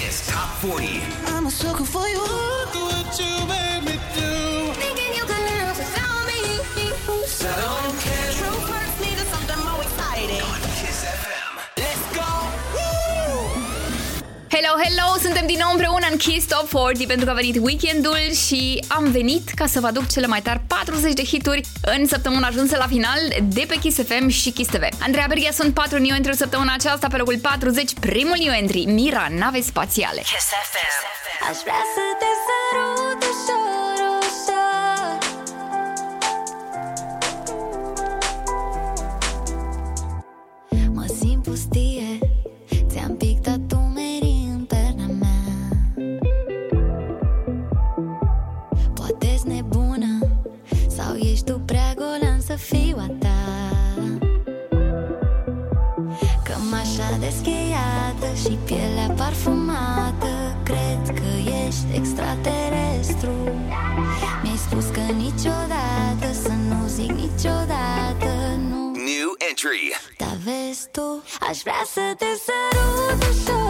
Kiss Top 40. I'm a sucker for you. Look what you made me do. Thinking you could love me. Settle hello! Suntem din nou împreună în Kiss Top 40 pentru că a venit weekendul și am venit ca să vă aduc cele mai tari 40 de hituri în săptămâna ajunsă la final de pe Kiss FM și Kiss TV. Andreea Berghia sunt 4 new entry săptămâna aceasta pe locul 40, primul new entry, Mira, nave spațiale. Kiss FM. Aș vrea să te sărut ușor tu. Aș vrea să te sărut ușor.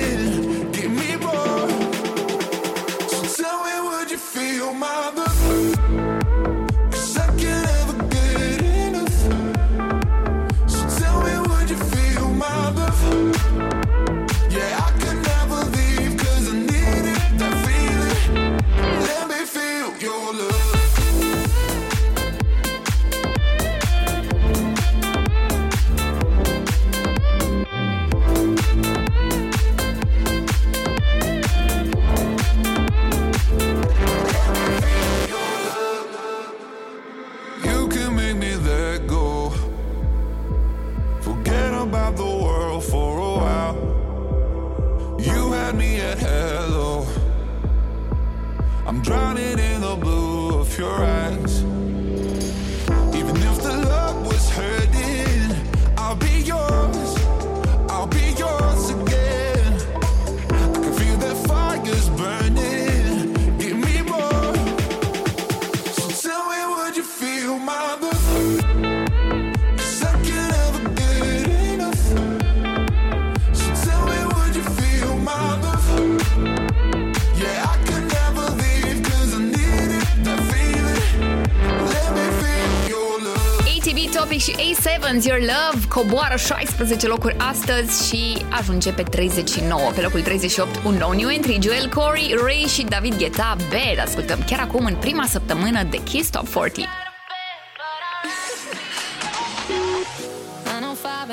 și A7's Your Love coboară 16 locuri astăzi și ajunge pe 39. Pe locul 38, un nou new entry, Joel Corey, Ray și David Guetta, Bad. Ascultăm chiar acum în prima săptămână de Kiss Top 40.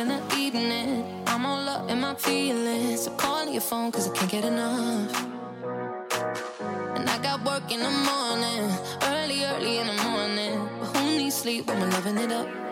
in the evening. I'm all up in my feelings. So call your phone, cause I can't get enough. And I got work in the morning, early, early in the morning. But who needs sleep when we're loving it up?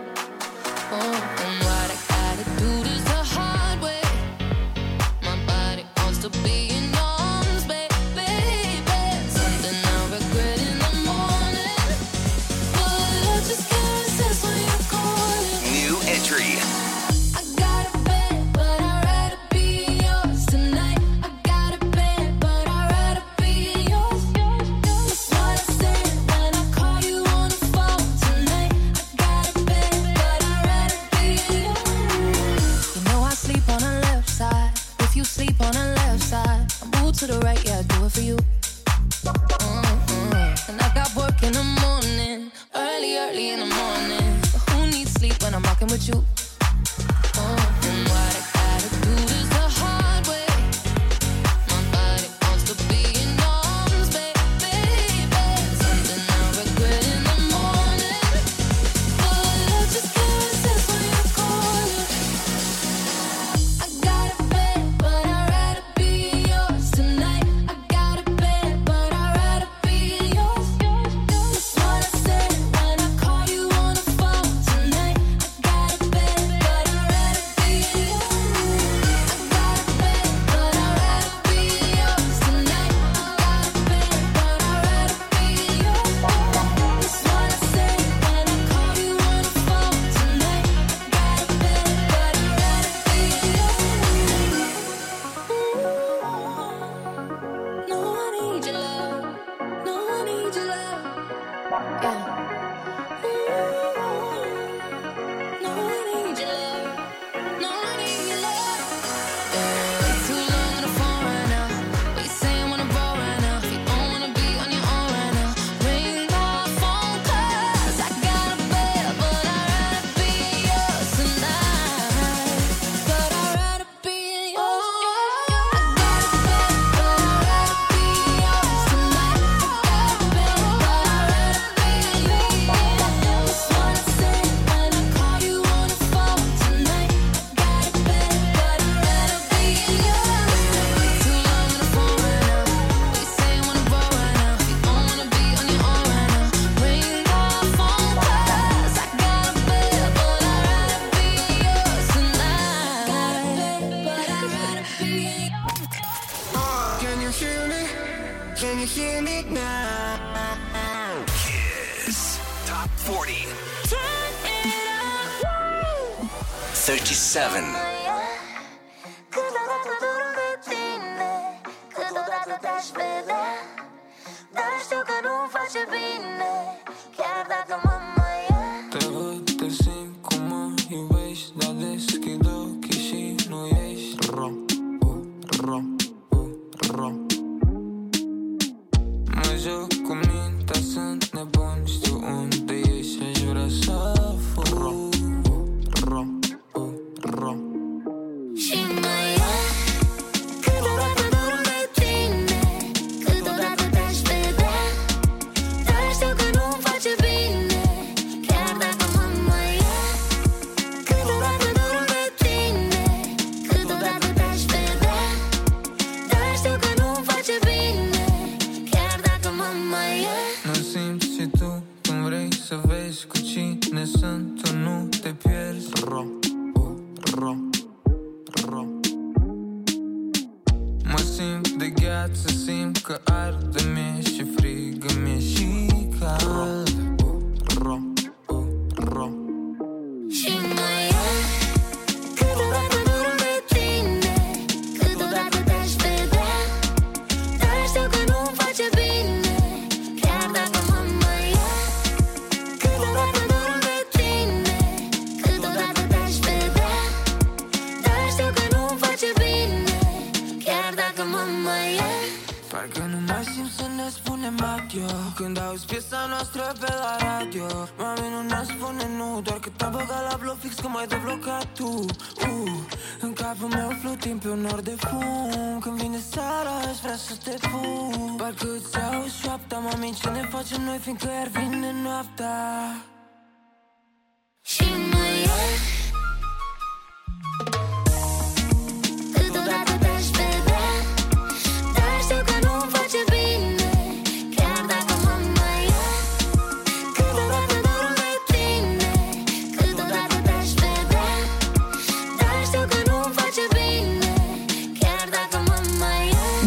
noastră pe la radio. Mami, nu ne spune nu Doar că te-a băgat la bloc fix că m-ai deblocat tu. Uh, În capul meu flutim pe un nor de fum. Când vine seara, aș vrea să te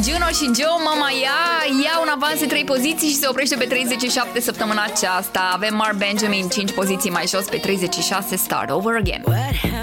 Juno și Joe, mama ea, ia un avans de 3 poziții și se oprește pe 37 săptămâna aceasta. Avem Mar Benjamin 5 poziții mai jos pe 36 Start Over Again. What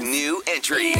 New entry.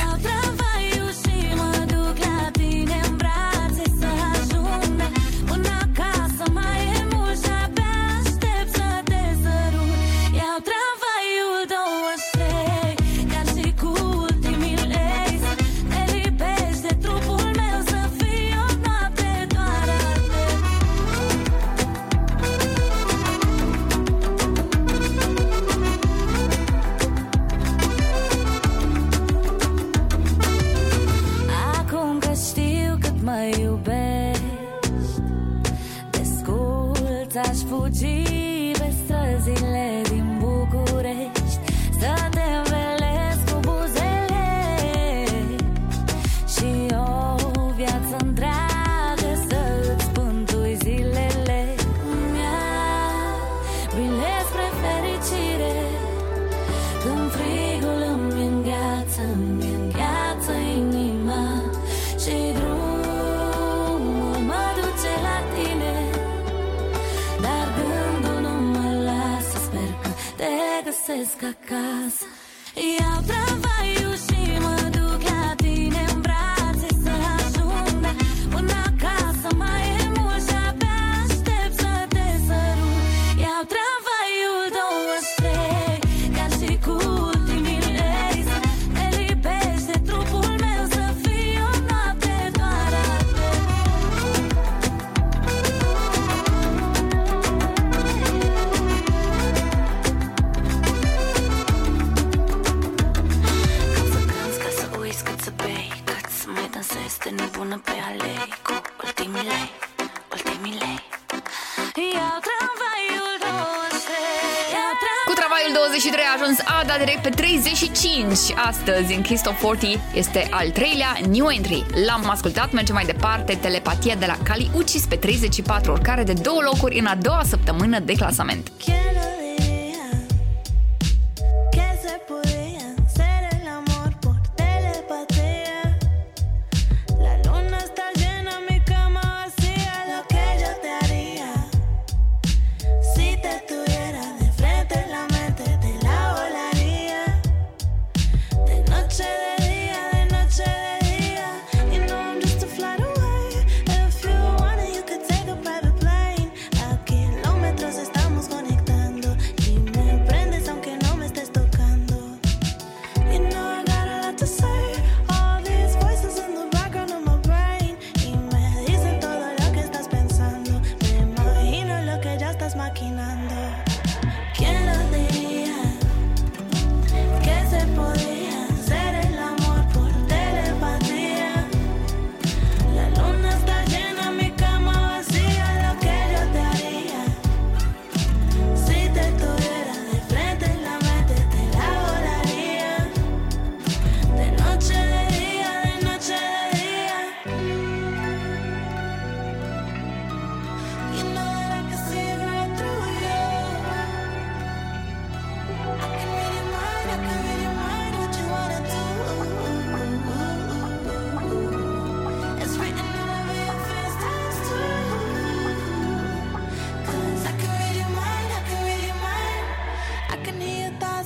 5 astăzi în Kiss 40 este al treilea New Entry. L-am ascultat, mergem mai departe, telepatia de la Cali Ucis pe 34, oricare de două locuri în a doua săptămână de clasament. Yeah.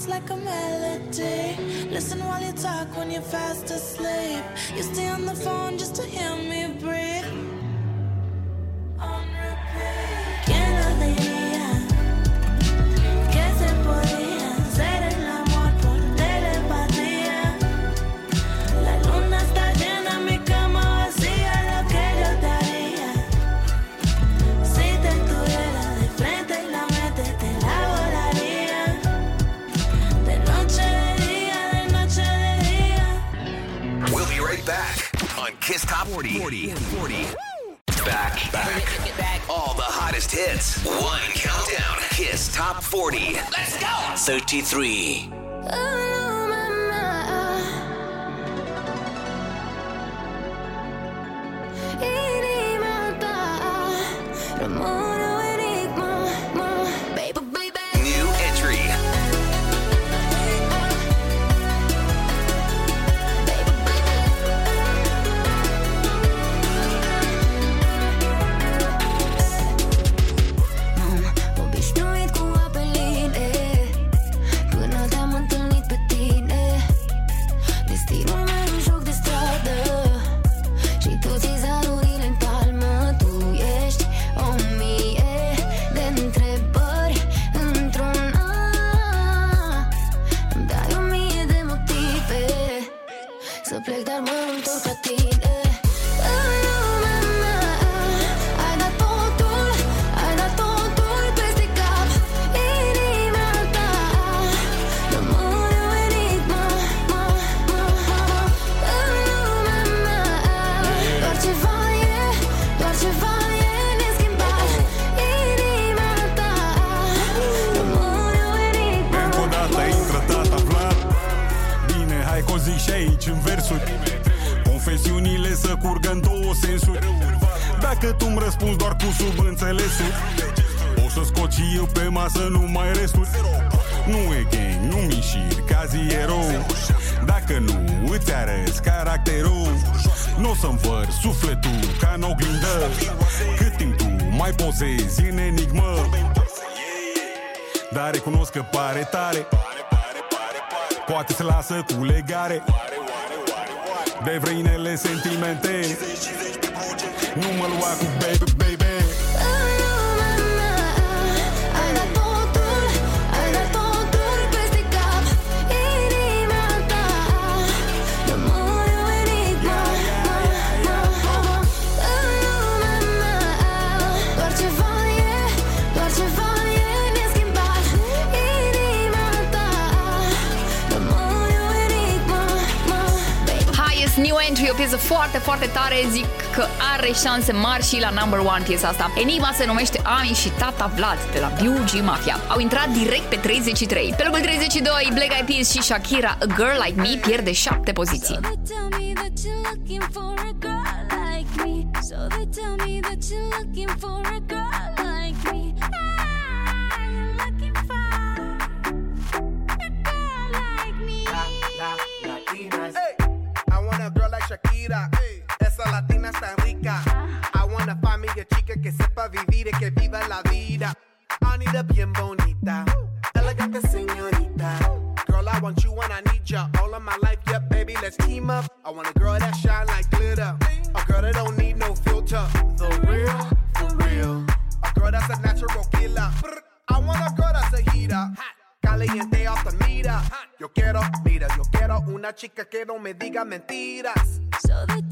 like a melody. Listen while you talk when you're fast asleep. You stay on the phone just to hear me breathe. 40. 40. 40. Back. Back. back. All the hottest hits. One countdown. Kiss Top 40. Let's go. 33. poze, zi în enigmă Dar recunosc că pare tare. Poate se lasă cu legare. De vrăinele sentimente Nu mă lua cu baby. viteză foarte, foarte tare, zic că are șanse mari și la number one piesa asta. Enigma se numește Ami și Tata Vlad de la BUG Mafia. Au intrat direct pe 33. Pe locul 32, Black Eyed Peas și Shakira, A Girl Like Me, pierde 7 poziții. So they tell me that you're looking for la vida. Anita bien bonita, elegante señorita. Girl, I want you and I need ya. All of my life, yeah, baby, let's team up. I want a girl that shine like glitter. A girl that don't need no filter. The real, for real. A girl that's a natural killer. I want a girl that's a heater. Caliente off the mira. Yo quiero, mira, yo quiero una chica que no me diga mentiras. So they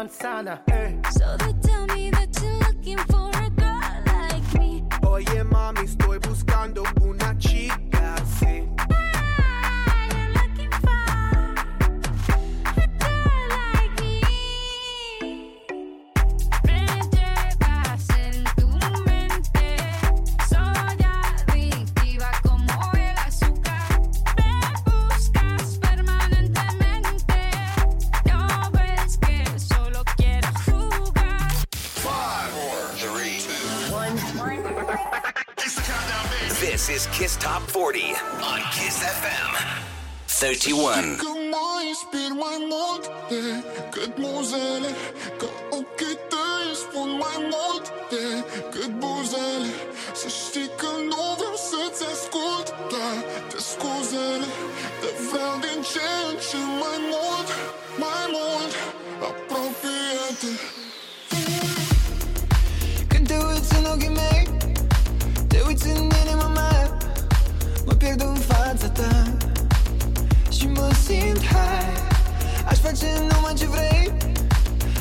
Montana. face numai ce vrei?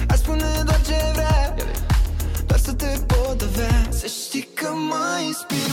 Aș spune doar ce vrea. Doar să te pot avea. Să știi că mai inspiri.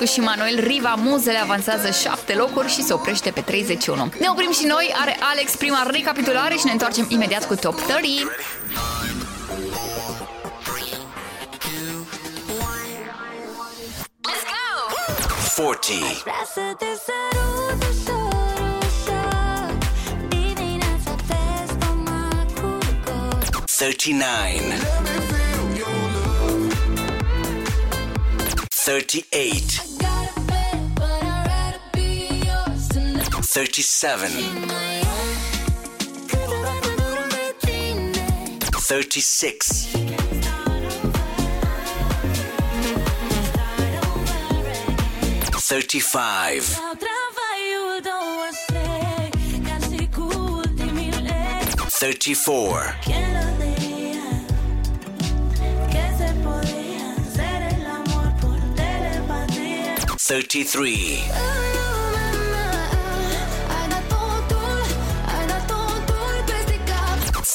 Niculescu și Manuel Riva, Muzele avansează 7 locuri și se oprește pe 31. Ne oprim și noi, are Alex prima recapitulare și ne întoarcem imediat cu Top 30. Let's go! 40. Thirty-nine. Thirty-eight. 37. 36. 35. 34. 33.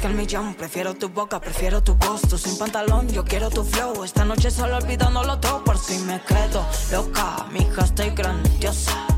que el millón. Prefiero tu boca, prefiero tu gusto. Sin pantalón, yo quiero tu flow. Esta noche solo olvidándolo todo por si me quedo loca. Mija, estoy grandiosa.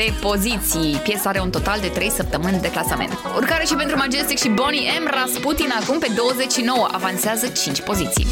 7 poziții. Piesa are un total de 3 săptămâni de clasament. Urcare și pentru Majestic și Bonnie M. Rasputin acum pe 29 avansează 5 poziții.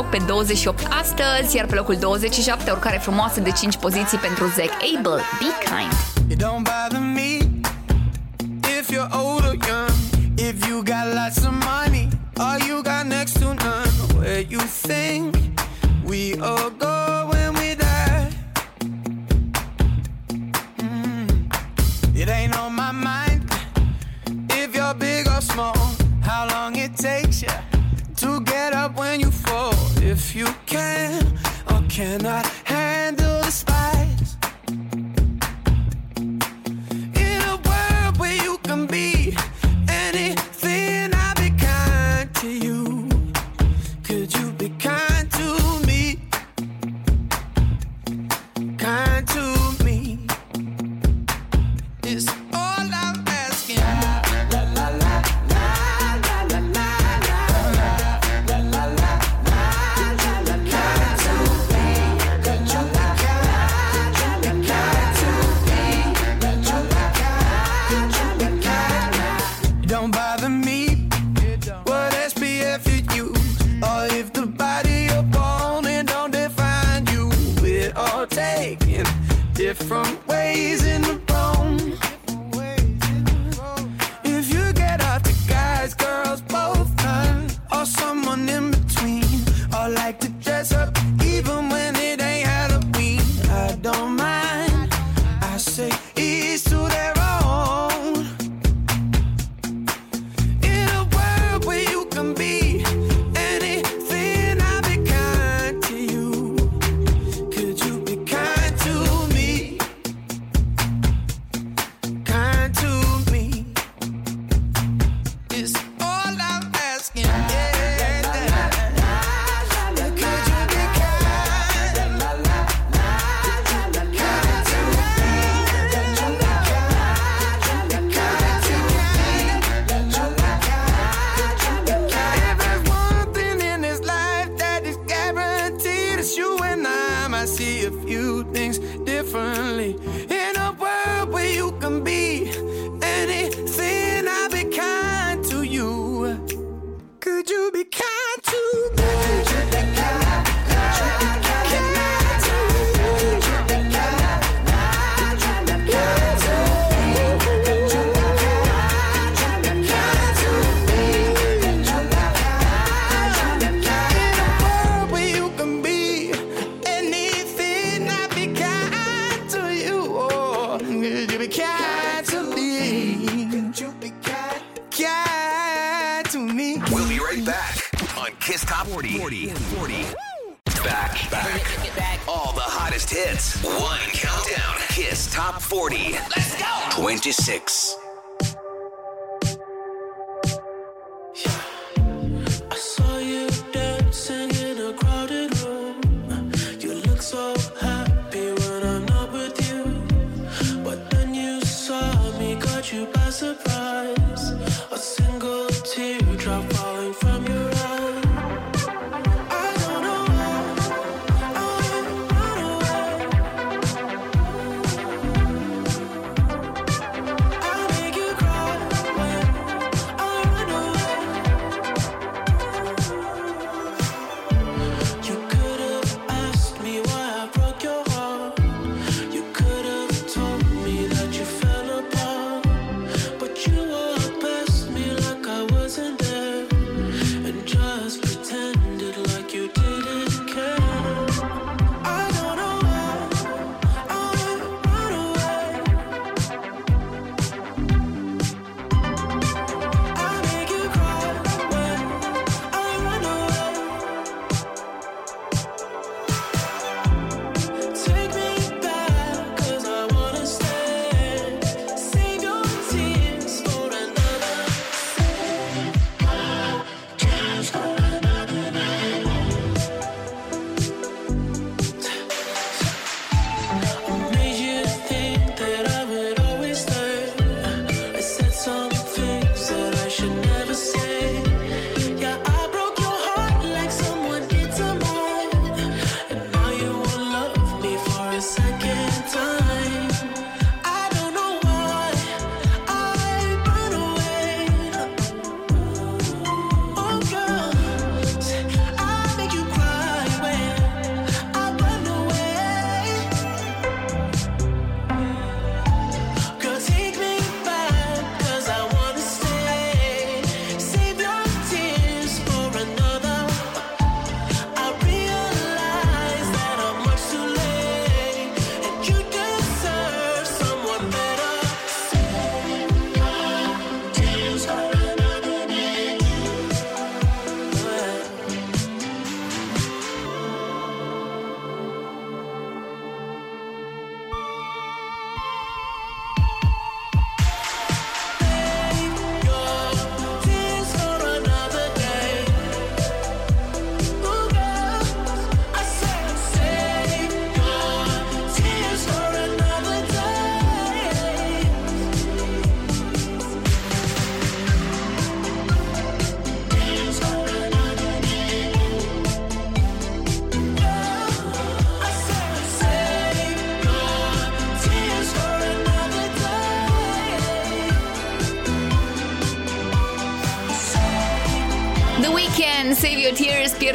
loc pe 28 astăzi, iar pe locul 27 oricare frumoasă de 5 poziții pentru Zac Abel, Be Kind. You don't bother me if you're old or young, if you got lots of money, all you got next to none, where you think we all go. if you can or cannot.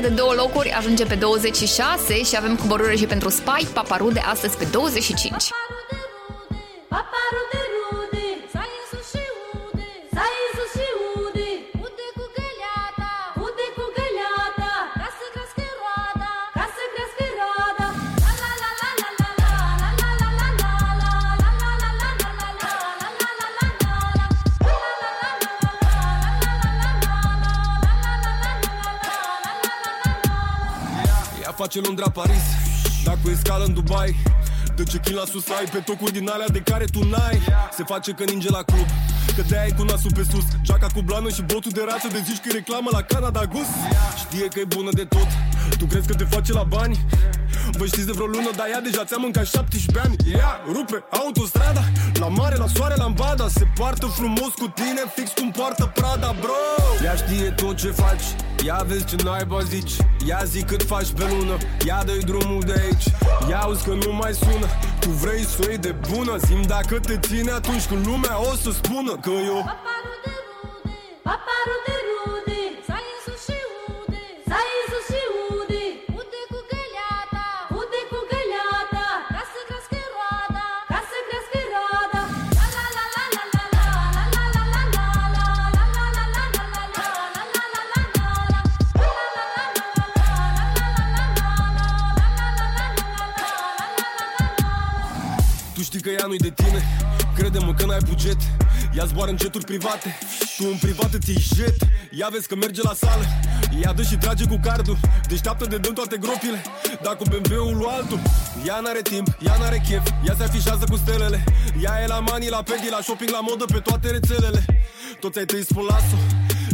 de două locuri ajunge pe 26 și avem coborâre și pentru Spike, Paparude astăzi pe 25. face Londra Paris. Dacă e scală în Dubai de ce chin la sus ai? Pe tocuri din alea de care tu n-ai. Se face că ninge la club Că de cu nasul pe sus. Geaca cu blană și botul de rață De zici că reclamă la Canada Gus Știe că e bună de tot Tu crezi că te face la bani? Vă știți de vreo lună, dar ea deja ți-a mâncat 17 ani. Ea rupe autostrada. La mare, la soare, la ambada Se poartă frumos cu tine, fix cum poartă Prada, bro. Ea știe tot ce faci. Ia vezi ce naiba zici. Ia zi cât faci pe lună. Ia dă drumul de aici. Ia auzi că nu mai sună. Tu vrei să o iei de bună? Zim dacă te ține atunci când lumea o să spună Că eu Paparul de rude, paparul nu-i de tine Crede-mă că n-ai buget. Ea zboară în jeturi private Tu în privat îți iei jet. Ia vezi că merge la sală Ia dă și trage cu cardul. Deșteaptă de dăm toate gropile Dacă cu BMW-ul lui altul. Ea n-are timp, ea n-are chef Ea se afișează cu stelele. Ea e la mani, la pedi, la shopping, la modă Pe toate rețelele. Toți ai tăi spun las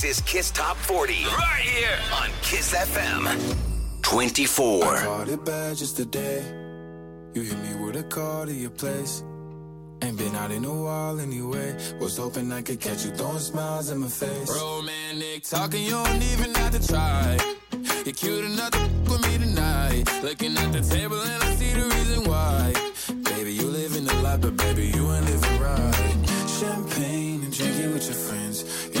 This is Kiss Top 40. Right here on Kiss FM. 24. I caught it bad just today. You hit me with a call to your place. Ain't been out in a while anyway. Was hoping I could catch you throwing smiles in my face. Romantic talking, you don't even have to try. You're cute enough to f- with me tonight. Looking at the table and I see the reason why. Baby, you living the life, but baby, you ain't living right. Champagne and drinking with your friends.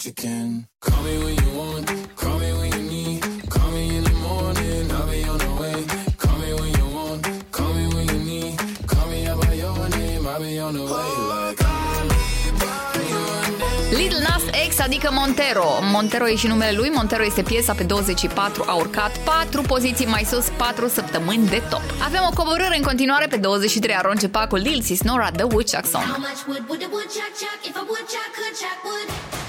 That you can. Call me when you want, call me when you need. Call me in the morning, I'll be on the way. Call me when you want, call me when you need. Call me out by your name, I'll be on the way. Like, call me by your name. Little Nas X, adică Montero. Montero e și numele lui. Montero este piesa pe 24, a urcat 4 poziții mai sus, 4 săptămâni de top. Avem o coborâre în continuare pe 23, Aron Cepa cu Lil Sis Nora, The Woodchuck Song. How much wood would a woodchuck chuck if a woodchuck could chuck wood?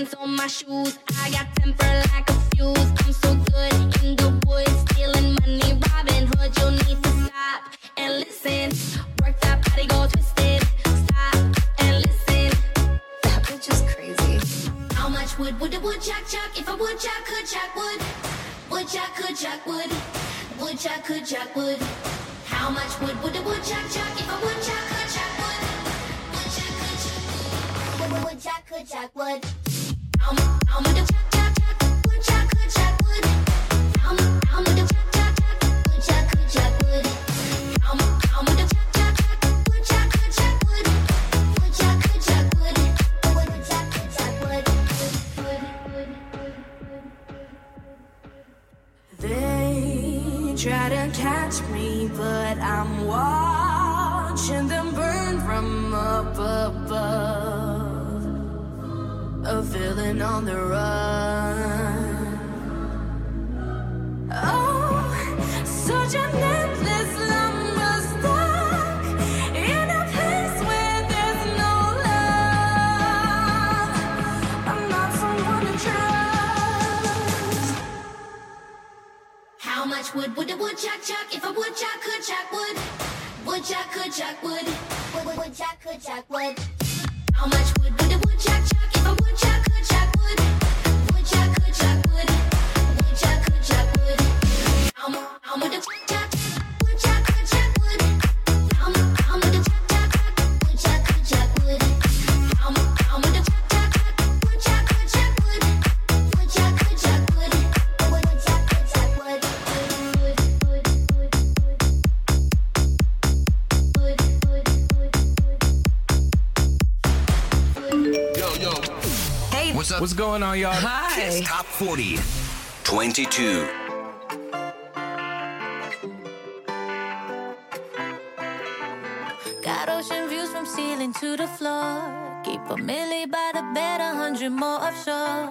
diamonds on my shoes. I got temper like a fuse. I'm so good in the woods, stealing money, Robin Hood. You'll need to stop and listen. Work that body, go twisted. Stop and listen. That bitch is crazy. How much wood would a woodchuck chuck if a woodchuck could chuck wood? Woodchuck could chuck wood. Woodchuck could chuck wood. How much wood would a woodchuck chuck if a woodchuck could chuck wood? Woodchuck could chuck wood. Woodchuck could chuck wood. Watching them burn from up above a villain on the run. Oh, such an endless lumber in a place where there's no love. I'm not someone to trust. How much wood would a woodchuck chuck if a woodchuck could chuck wood? Woodchuck chuck wood. Woodchuck chuck wood. How much wood would a going on, y'all? Hi. Kiss Top 40, 22. Got ocean views from ceiling to the floor. Keep a milli by the bed, a hundred more offshore.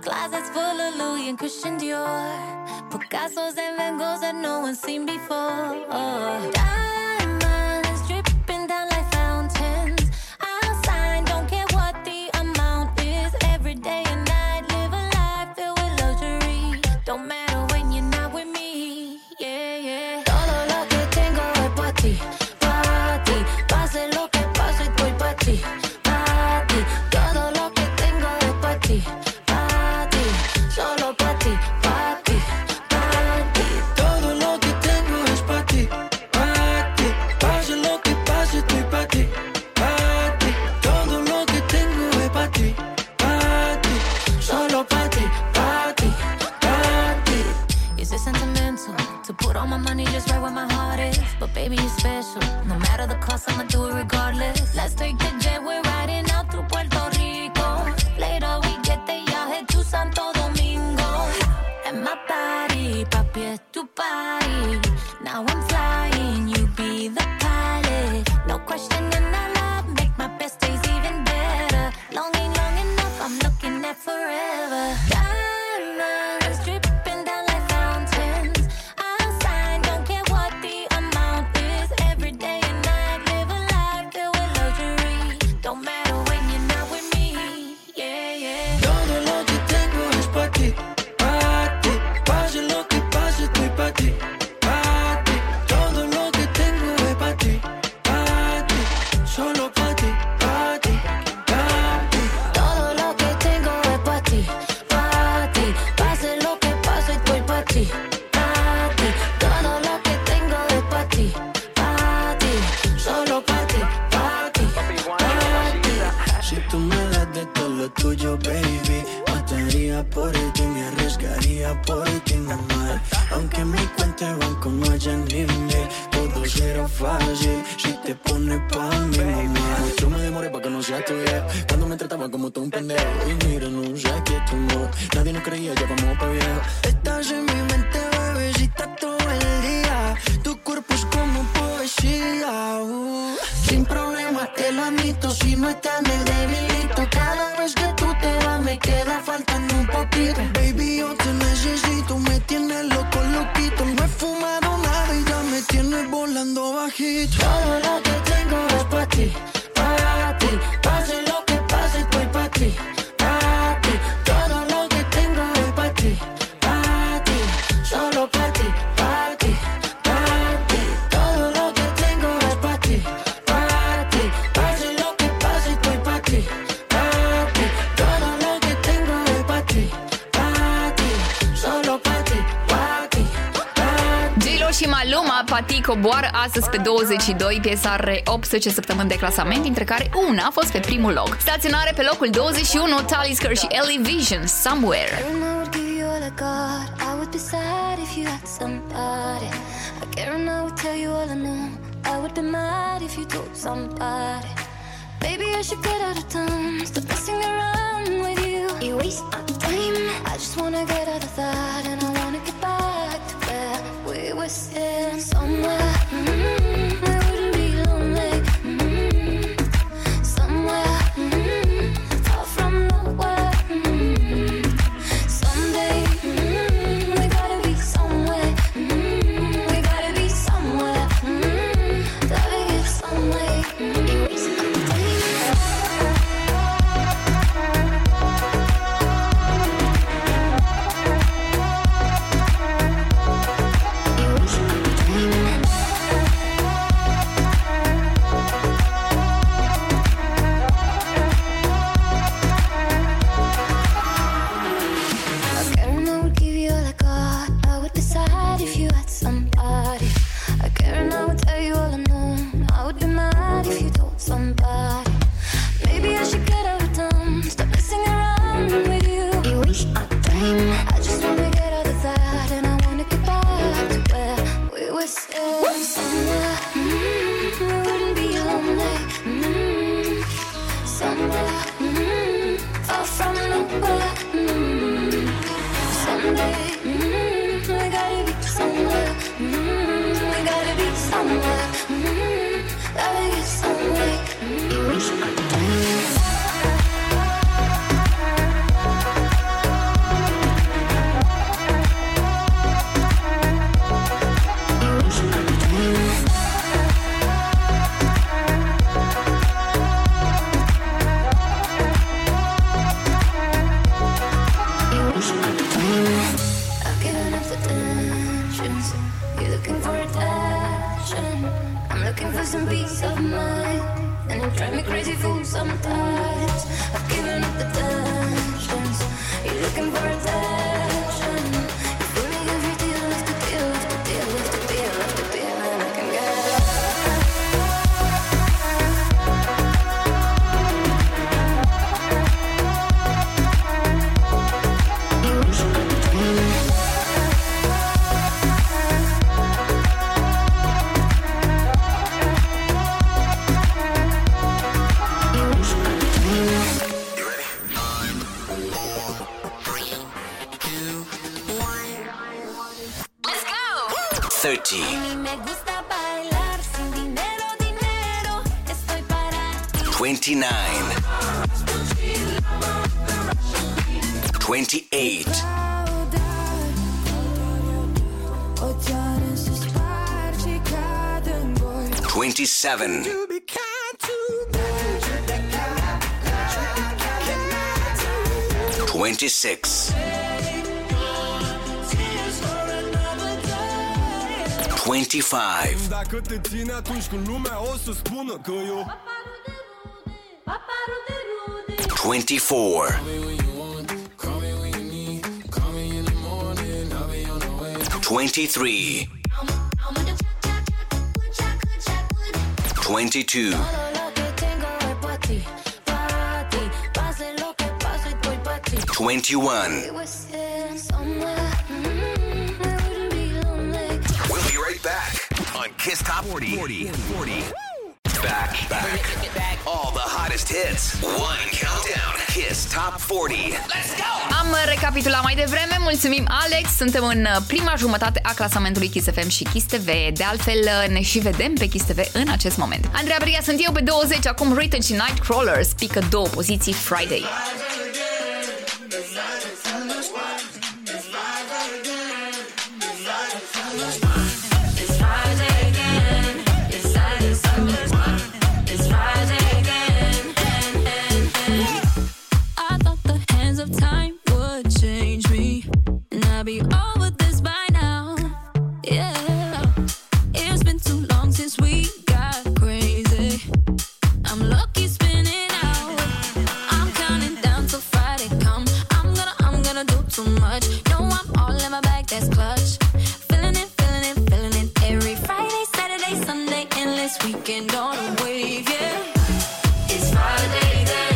Closets full of Louis and Christian Dior. Picasso's and Van Goghs that no one's seen before. Oh. coboară astăzi pe 22, piesa are 18 săptămâni de clasament, dintre care una a fost pe primul loc. Staționare pe locul 21, Talisker și Ellie Vision, Somewhere. 25 Dacă te ține atunci când lumea o să spună că eu 24 23 22 21 40. 40. 40. Back, back. All the hottest hits. One countdown. Kiss Top 40. Let's go! Am recapitulat mai devreme, mulțumim Alex, suntem în uh, prima jumătate a clasamentului Kiss FM și Kiss TV, de altfel uh, ne și vedem pe Kiss TV în acest moment. Andreea Briga sunt eu pe 20, acum Written și Nightcrawlers pică două poziții Friday. I endless weekend on a wave, yeah. It's Friday. Day.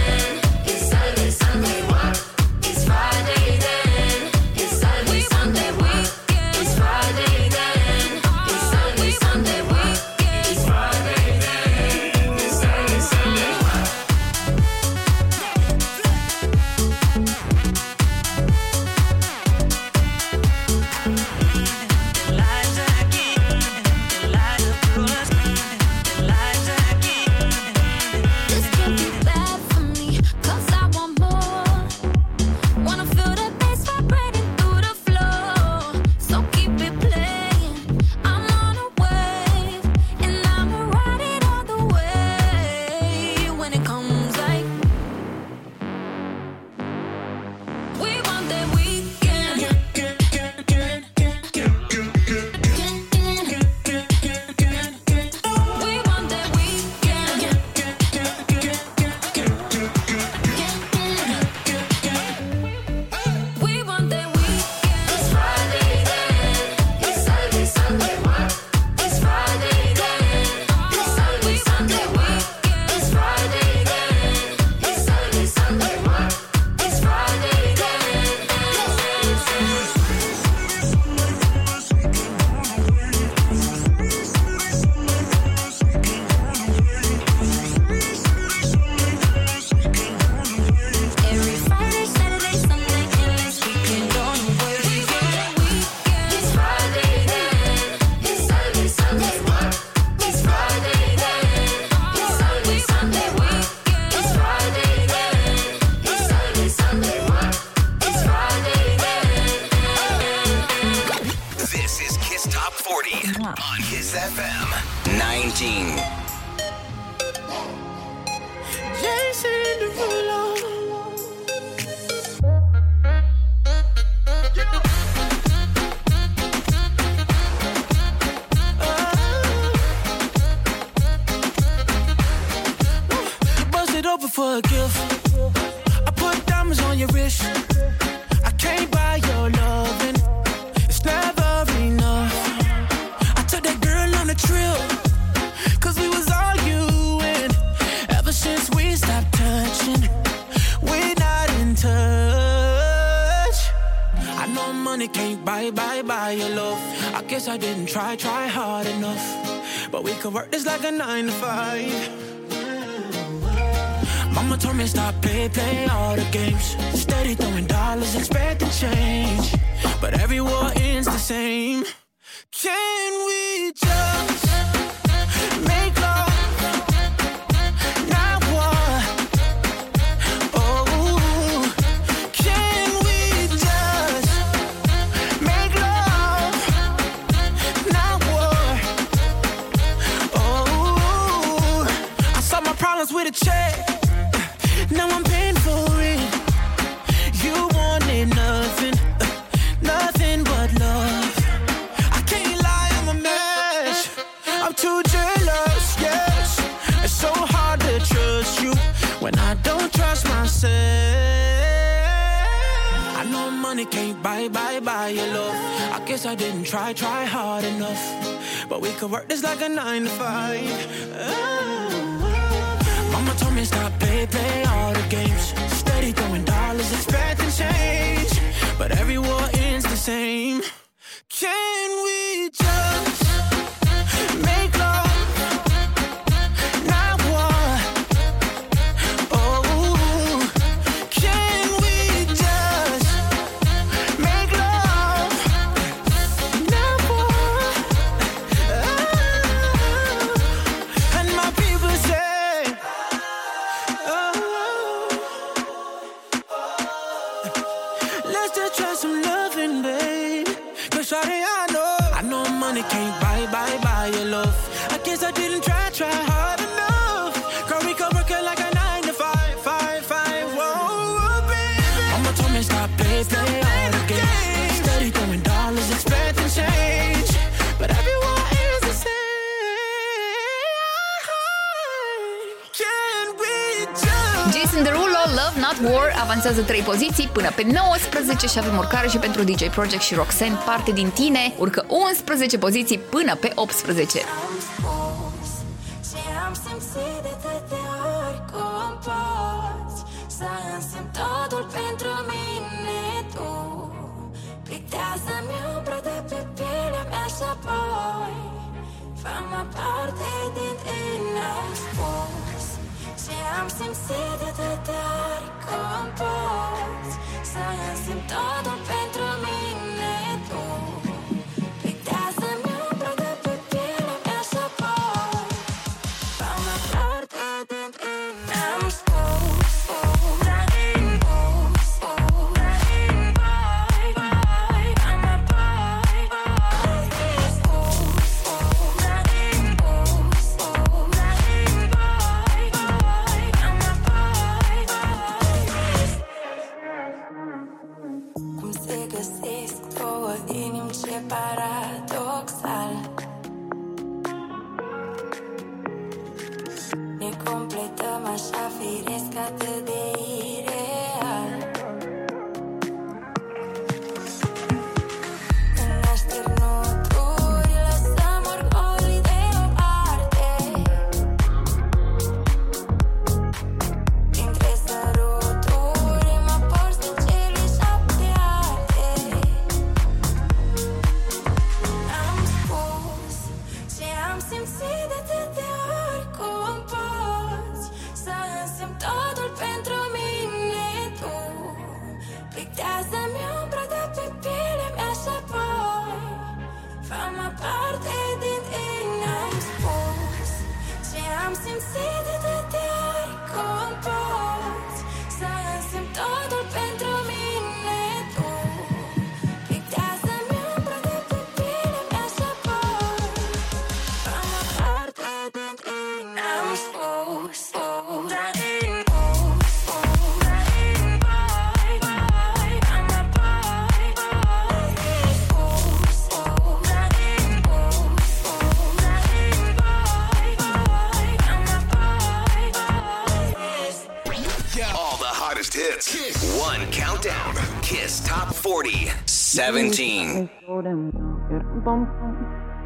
like a nine to five. they play all the games. Steady throwing dollars, expecting change. But every war ends the same. avansează 3 poziții până pe 19 și avem urcare și pentru DJ Project și Roxanne, parte din tine, urcă 11 poziții până pe 18.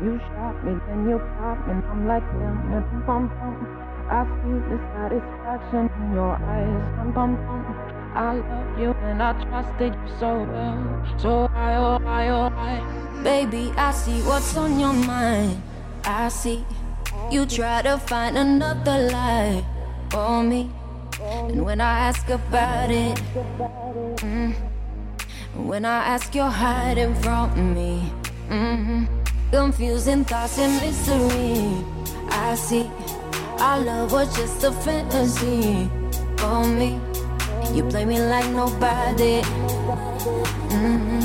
You shot me, then you pop me, I'm like, damn, yeah, bum, bum. I see the satisfaction in your eyes, bum, bum, bum. I love you and I trusted you so well, so I, oh, I, oh, I. Baby, I see what's on your mind. I see you try to find another lie for me. And when I ask about it, mm, when I ask, you're hiding from me. mm Confusing thoughts and mystery. I see our love was just a fantasy for me. You play me like nobody. mm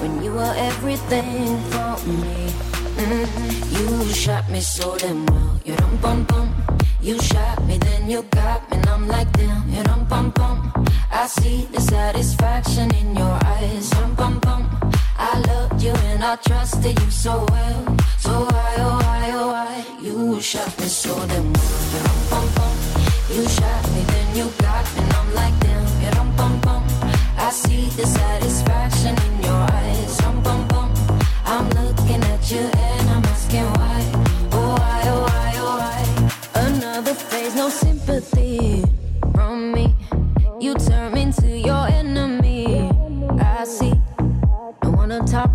When you were everything for me. mm You shot me so damn well. You dum bum bum. You shot me, then you got me, and I'm like damn. You dum bum bum. I see the satisfaction in your eyes. Dum bum bum. I loved you and I trusted you so well. So why, oh why, oh why? You shot me so damn well. You bum bum. You shot me, then you got me, and I'm like damn. You dum bum bum. I see the satisfaction in your eyes. Dum bum bum. I'm looking at you and I'm asking why. Oh why, oh why, oh why? Another phase, no sympathy from me.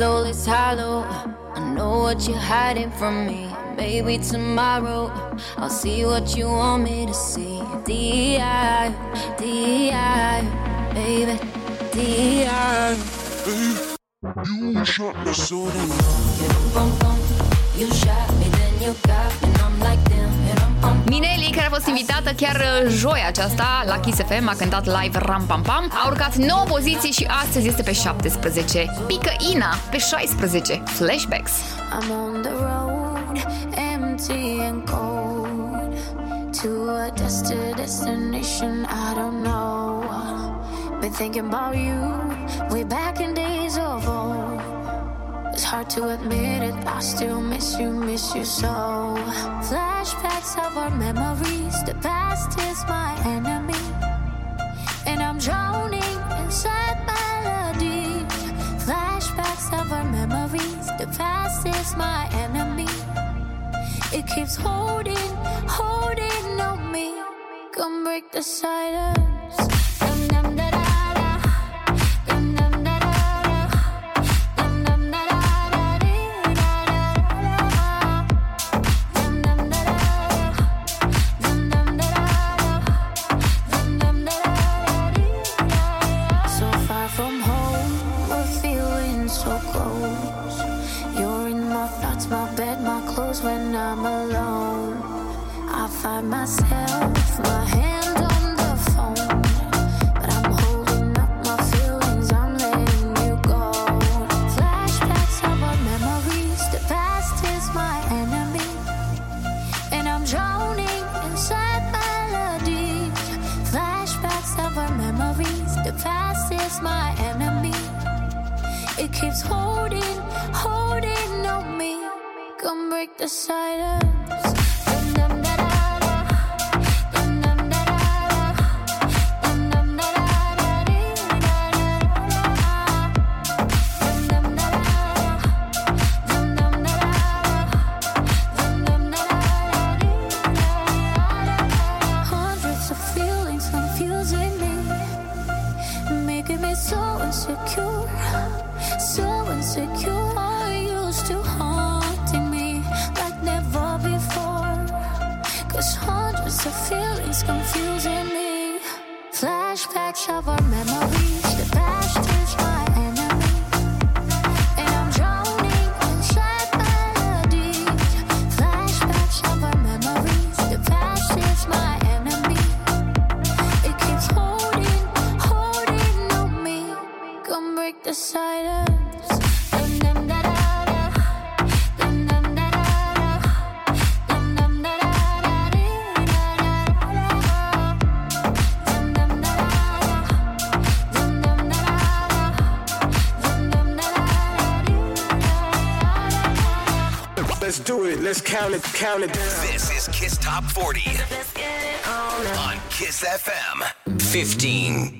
soul is hollow. I know what you're hiding from me. Maybe tomorrow I'll see what you want me to see. D.I. D.I. Baby, D.I. You shot me so damn Bum, bum. You shot me, then you got me, and I'm like Mineli, care a fost invitată chiar uh, joi aceasta la Kiss FM, a cântat live Ram Pam Pam, a urcat 9 poziții și astăzi este pe 17. Pică Ina pe 16. Flashbacks. I'm on the road, empty and cold, to a destined destination I don't know. Been thinking about you way back in days of old. It's hard to admit it, I still miss you, miss you so. Flashbacks of our memories, the past is my enemy, and I'm drowning inside melody. Flashbacks of our memories, the past is my enemy. It keeps holding, holding on me. Come break the silence. When I'm alone. I find myself, my hand count it. Down. This is Kiss Top 40 on Kiss FM 15.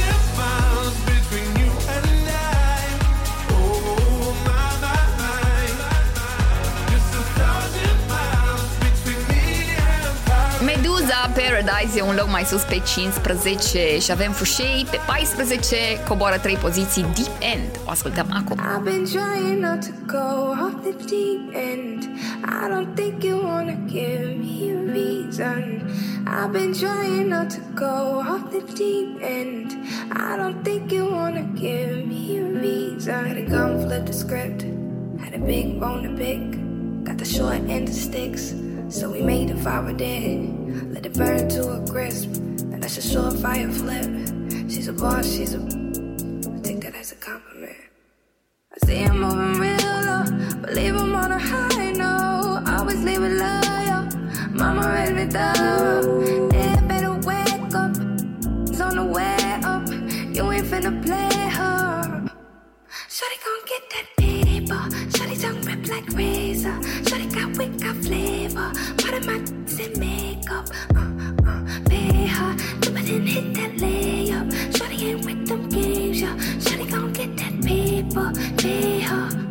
Paradise e un loc mai sus pe 15 și avem Fușei pe 14, coboară 3 poziții Deep End. O ascultăm acum. I've been trying not to go off the deep end. I don't think you wanna give me a reason. I've been trying not to go off the deep end. I don't think you wanna give me a reason. Had a gun, flip the script. Had a big bone to pick. Got the short end of sticks. So we made a fire dead. Let it burn to a crisp. And that's a short fire flip. She's a boss, she's a. I take that as a compliment. I see him moving real low, but leave him on a high note. Always leave it loyal. Mama raised me thorough. Yeah, better wake up. It's on the way up. You ain't finna play her. Shawty gon' get that like razor. Shorty got wit, got flavor. Part of my in makeup. Uh, uh, pay her. Dip it and hit that layup. Shawty ain't with them games, yeah. Shawty gon' get that paper. Pay her.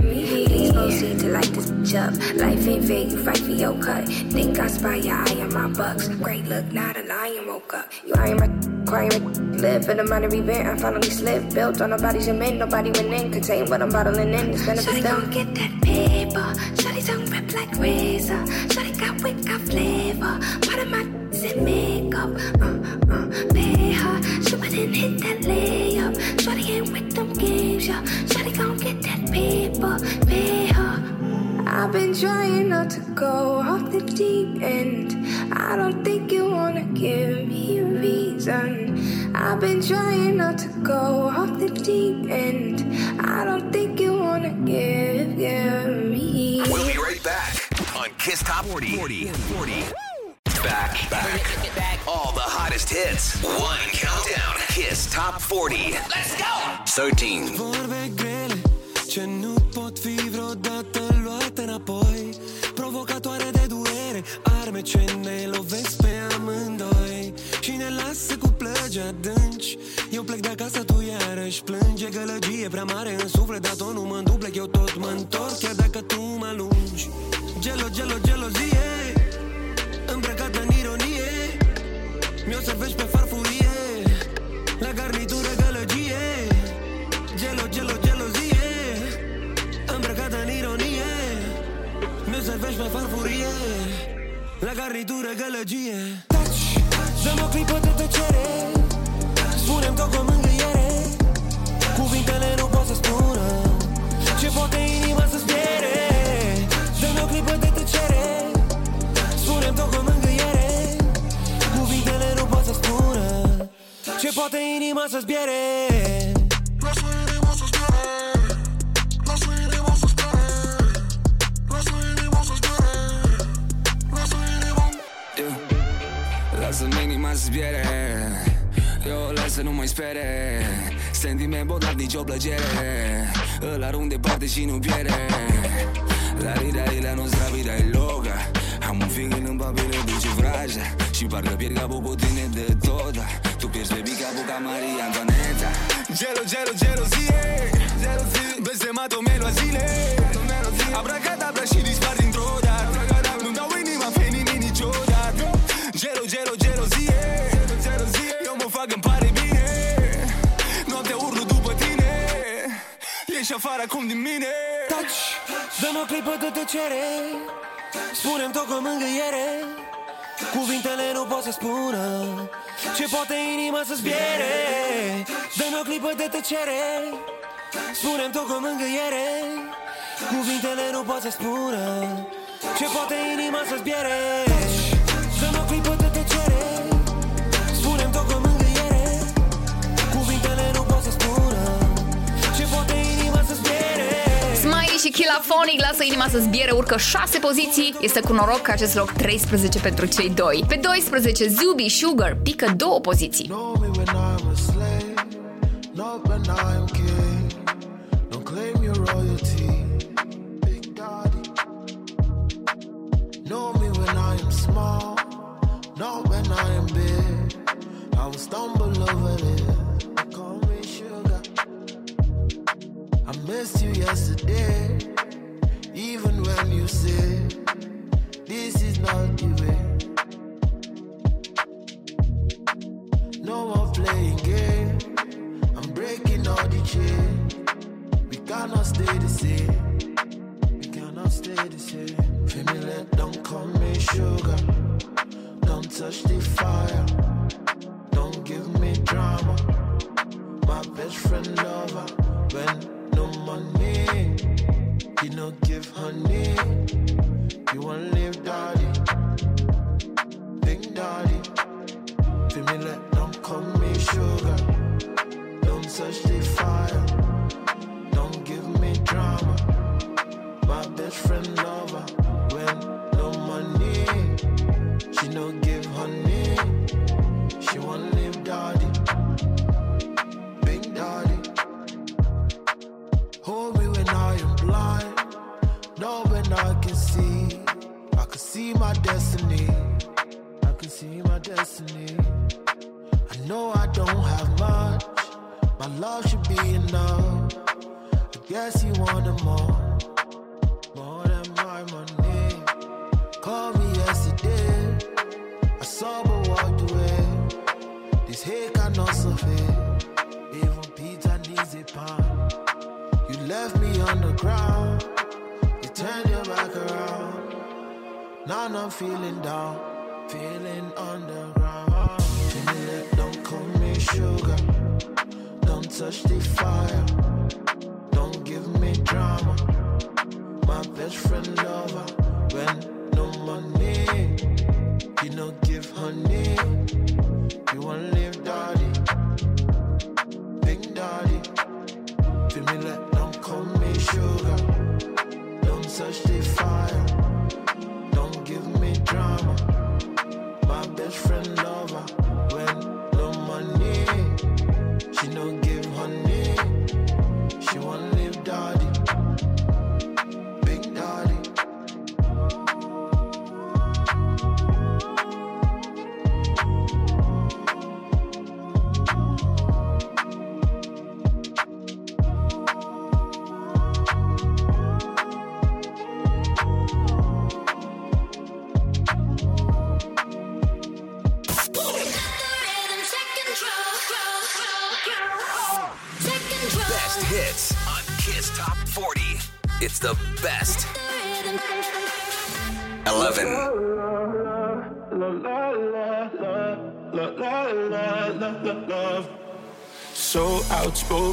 me. Please proceed to light this switch up. Life ain't fair, you fight for your cut. Think I spy your eye on my bucks. Great look, not a lion woke up. You are my crying, live for the minor event. I finally slipped, built on nobody's cement. Nobody went in, contain what I'm bottling in. It's benefits Shawty gon' get that paper. Shawty tongue rip like razor. Shawty got wit, got flavor. Part of my in makeup. Uh, uh, pay her. She and hit that layup. Shawty ain't with them games, yeah. Shawty gon' get that paper. Pay her. I've been trying not to go off the deep end. I don't think you wanna give me a reason. I've been trying not to go off the deep end. I don't think you wanna give, give me. We'll be right back on Kiss Top 40. 40. 40. Back, back. All the hottest hits. One countdown. Kiss Top 40. Let's go. 13. Arme ce ne lovesc pe amândoi Și ne lasă cu plăgi adânci. Eu plec de acasă, tu iarăși plânge Gălăgie prea mare în suflet Dar tot nu mă duplec, eu tot mă întorc Chiar dacă tu mă alungi. Gelo, gelo, gelozie Îmbrăcată în ironie. Mi-o servești pe farfurie La garnitură gălăgie. Gelo, gelo, gelozie Îmbrăcată în ironie. Mi-o servești pe farfurie La garnitură gălăgie. Taci, dă-mi o clipă de tăcere. Spune-mi tot cu o mângâiere. Cuvintele nu pot să spună Ce poate inima să-ți piere Dă-mi o clipă de tăcere. Spune-mi tot cu o mângâiere. Cuvintele nu pot să spună Ce poate inima să-ți piere Lasă-mi inima să zbiere. Eu lasă nu mai spere Sentiment bogat, nicio plăcere. Îl arunc departe și nu pierde La rida e la nostra vida e loca Am un feeling în papire duce vraja. Și parcă pierd capul cu tine de tot Tu pierzi baby capul ca Maria Antoaneta. Gelo, gelo, gelozie Blestemat o melo a zile Abracadabra și dispar dintr-o dată. Nu dau inima pe nimeni niciodată. Gelo, gelo, acum din mine. Taci, dă-mi o clipă de tăcere. Spune-mi tot cu o mângâiere. Cuvintele nu pot să spună Ce poate inima să-ți piere Dă-mi o clipă de tăcere. Spune-mi tot cu o mângâiere. Cuvintele nu pot să spună Ce poate inima să-ți piere Dă-mi o clipă Smiley și Kilafonic lasă inima să zbiere, urcă 6 poziții. Este cu noroc că acest loc 13 pentru cei doi. Pe 12, Zubi Sugar pică două poziții. Know me when I'm a slave, not when I'm king. Don't claim your royalty, Big Daddy. Know me when I am small, not when I am big. I will stumble over it. Missed you yesterday, even when you said this is not the way. No more playing game. I'm breaking all the chain. We cannot stay the same. We cannot stay the same. Family, don't call me sugar. Don't touch the give sauver. Evan's upon. You left me on the ground. You turned your back around. Now I'm feeling down, feeling underground. Don't call me sugar. Don't touch the fire. Don't give me drama. My best friend lover. When no money, you no give honey. You want live.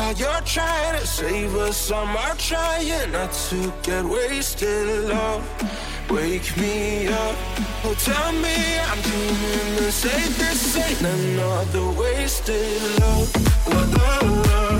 While you're trying to save us, I'm trying not to get wasted. Love, wake me up. Oh, tell me I'm doing the. This ain't another wasted love, love,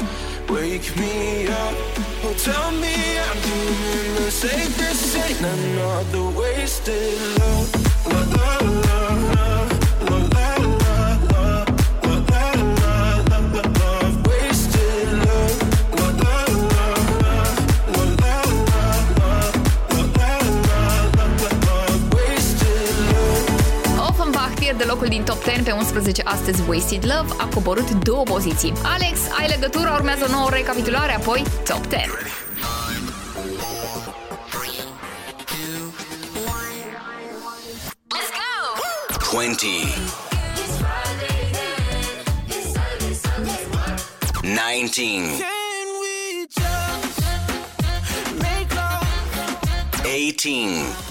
wake me up. Oh, tell me I'm doing the. This ain't another wasted love, love, locul din top 10 pe 11 astăzi Wasted Love a coborât două poziții. Alex, ai legătura, urmează o nouă recapitulare, apoi top 10. Twenty. Nineteen. Eighteen. Seventeen. Sixteen.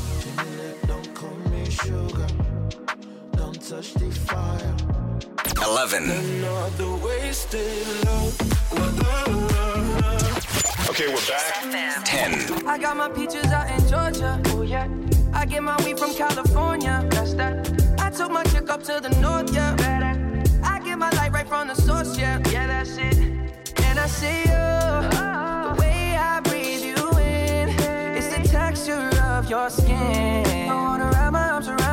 11. Okay, we're back. 10. I got my peaches out in Georgia. Oh, yeah. I get my weed from California. That's that. I took my chick up to the north, yeah. Better. I get my light right from the source, yeah. Yeah, that's it. And I see you. The way I breathe you in is the texture of your skin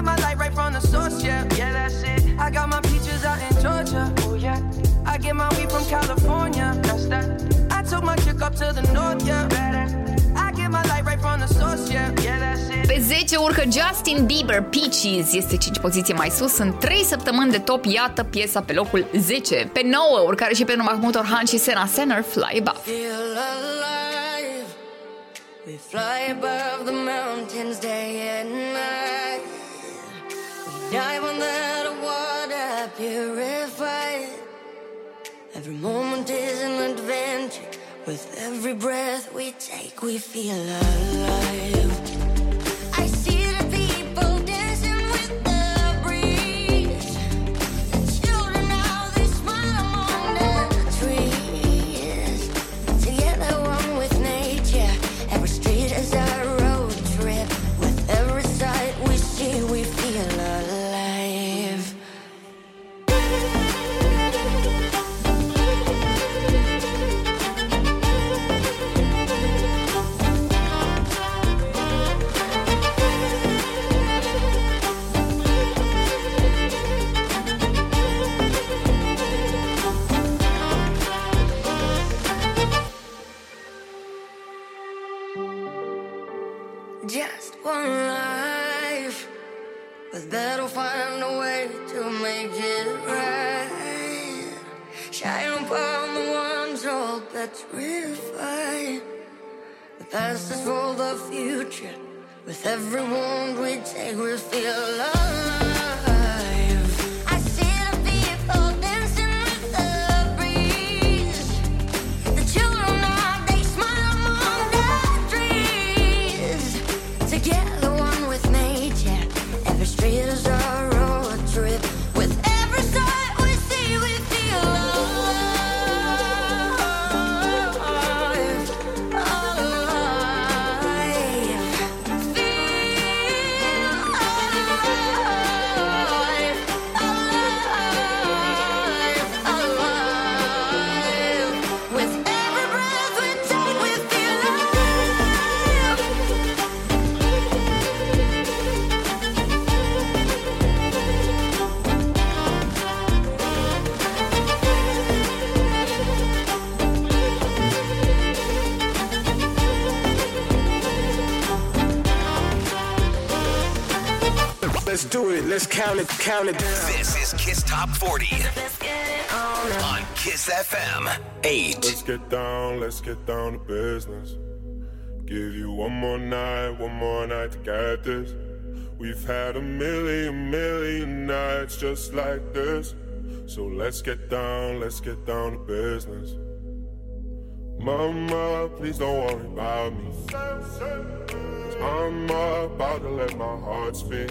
I get my light right from the source, yeah, yeah, that's it. I got my peaches out in Georgia, oh yeah. I get my weed from California, that's that. I took my chick up to the north, yeah, better. I get my light right from the source, yeah, yeah, that's it. Pe 10 urcă Justin Bieber, Peaches, este 5 poziții mai sus, în 3 săptămâni de top, iată piesa pe locul 10. Pe 9 urcare și pentru Mahmut Orhan și Sena Senner, Fly Above. feel alive. We fly above the mountains day every breath we take, we feel alive. For the future. With every wound we take, we feel alive. Do it. Let's count it. Count it down. This is Kiss Top 40 on Kiss FM 8. Let's get down, let's get down to business. Give you one more night, one more night to get this. We've had a million, million nights just like this. So let's get down, let's get down to business. Mama, please don't worry about me. Cause I'm about to let my heart speak.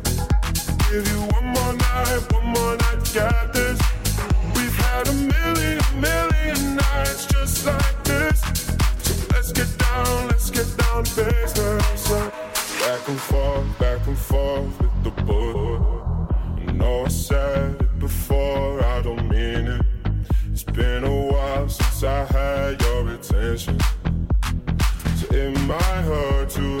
Give you one more night, one more night this. We've had a million, million nights just like this. So let's get down, let's get down business. Uh, back and forth, back and forth with the. I know I said it before, I don't mean it. It's been a while since I had your attention. So it might hurt to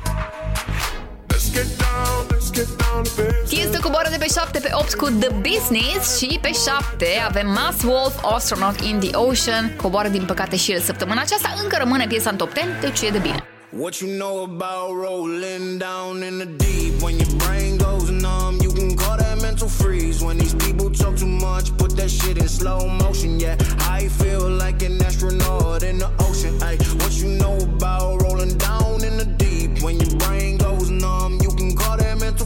Tiesto coboară de pe 7 pe 8 cu The Business și pe 7 avem Mass Wolf, Astronaut in the Ocean. Coboară din păcate și el săptămâna aceasta, încă rămâne piesa în top 10, deci e de bine. What you know about rolling down in the deep? When your brain goes numb, you can call that mental freeze. When these people talk too much, put that shit in slow motion. Yeah, I feel like an astronaut in the ocean. Ay, what you know about rolling down in the deep? When your brain goes numb, you can call that mental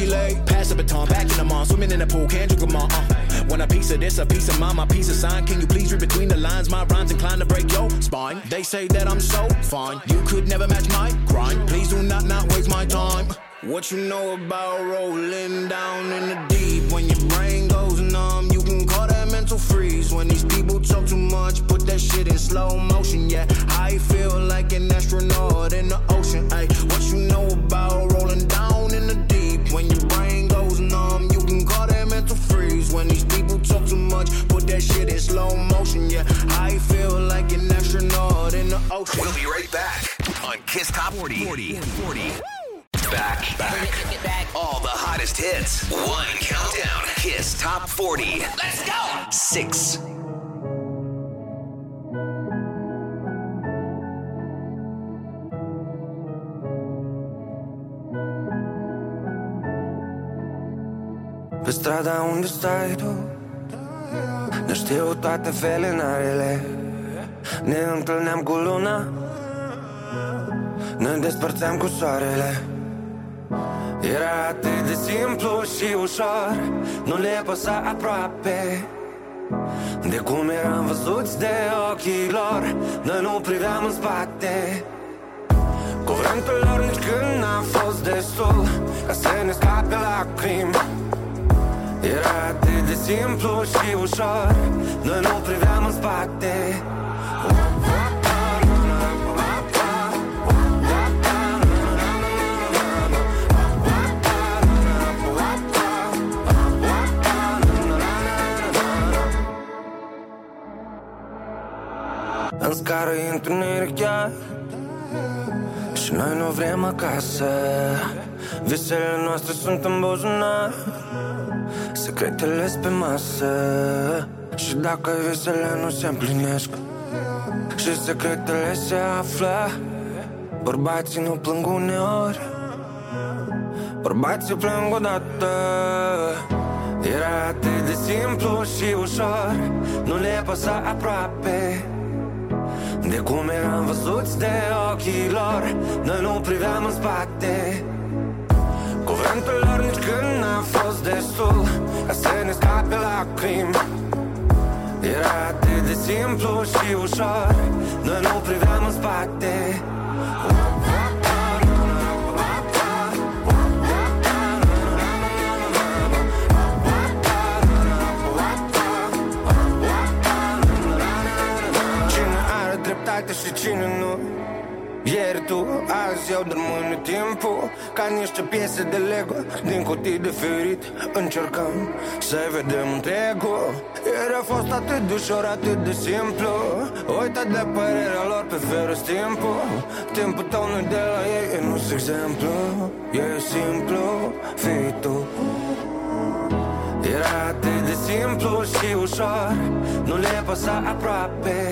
Pass the baton, back in the mall, swimming in the pool, can't drink them all. Uh. Want a piece of this, a piece of mine, my piece of sign. Can you please read between the lines? My rhymes inclined to break your spine. They say that I'm so fine. You could never match my grind. Please do not not waste my time. What you know about rolling down in the deep? When your brain goes numb, you can call that mental freeze. When these people talk too much, put that shit in slow motion. Yeah, I feel like an astronaut in the ocean. Ay, what you know about rolling down in the deep? Numb, you can call that mental freeze. When these people talk too much, put that shit in slow motion. Yeah, I feel like an astronaut in the ocean. We'll be right back on Kiss Top 40. 40. 40. Back, back. All the hottest hits. One countdown. Kiss Top 40. Let's go. Six. Pe strada unde stai tu Ne știu toate felinarele. Ne întâlneam cu luna Ne despărțeam cu soarele. Era atât de simplu și ușor Nu le păsa aproape. De cum eram văzuți de ochii lor Noi nu priveam în spate. Cuvântul lor nici când n-a fost destul Ca să ne scape lacrimi Era atât de simplu și ușor Noi nu priveam în spate. În scară e întuneric chiar Și noi nu vrem acasă. Visele noastre sunt în buzunar Secretele pe masă. Și dacă visele nu se împlinesc Și secretele se află Bărbații nu plâng uneori. Bărbații plâng odată. Era atât de simplu și ușor. Nu le păsa aproape De cum eram văzuți de ochii lor. Noi nu priveam în spate Cuvântul lor nici când n-a fost destul Ca să ne scape lacrimi. Era atât de simplu și ușor Noi nu priveam în spate. Cine are dreptate și cine nu ieri tu, azi eu, dar mâine timpul Ca niște piese de Lego. Din cutii de ferit Încercăm să vedem întregul. Ieri a fost atât de ușor, atât de simplu. Uita de părerea lor pe ferus timpul. Timpul tău nu de la ei, e nu exemplu. E simplu, fii tu. Era atât de simplu și ușor Nu le păsa aproape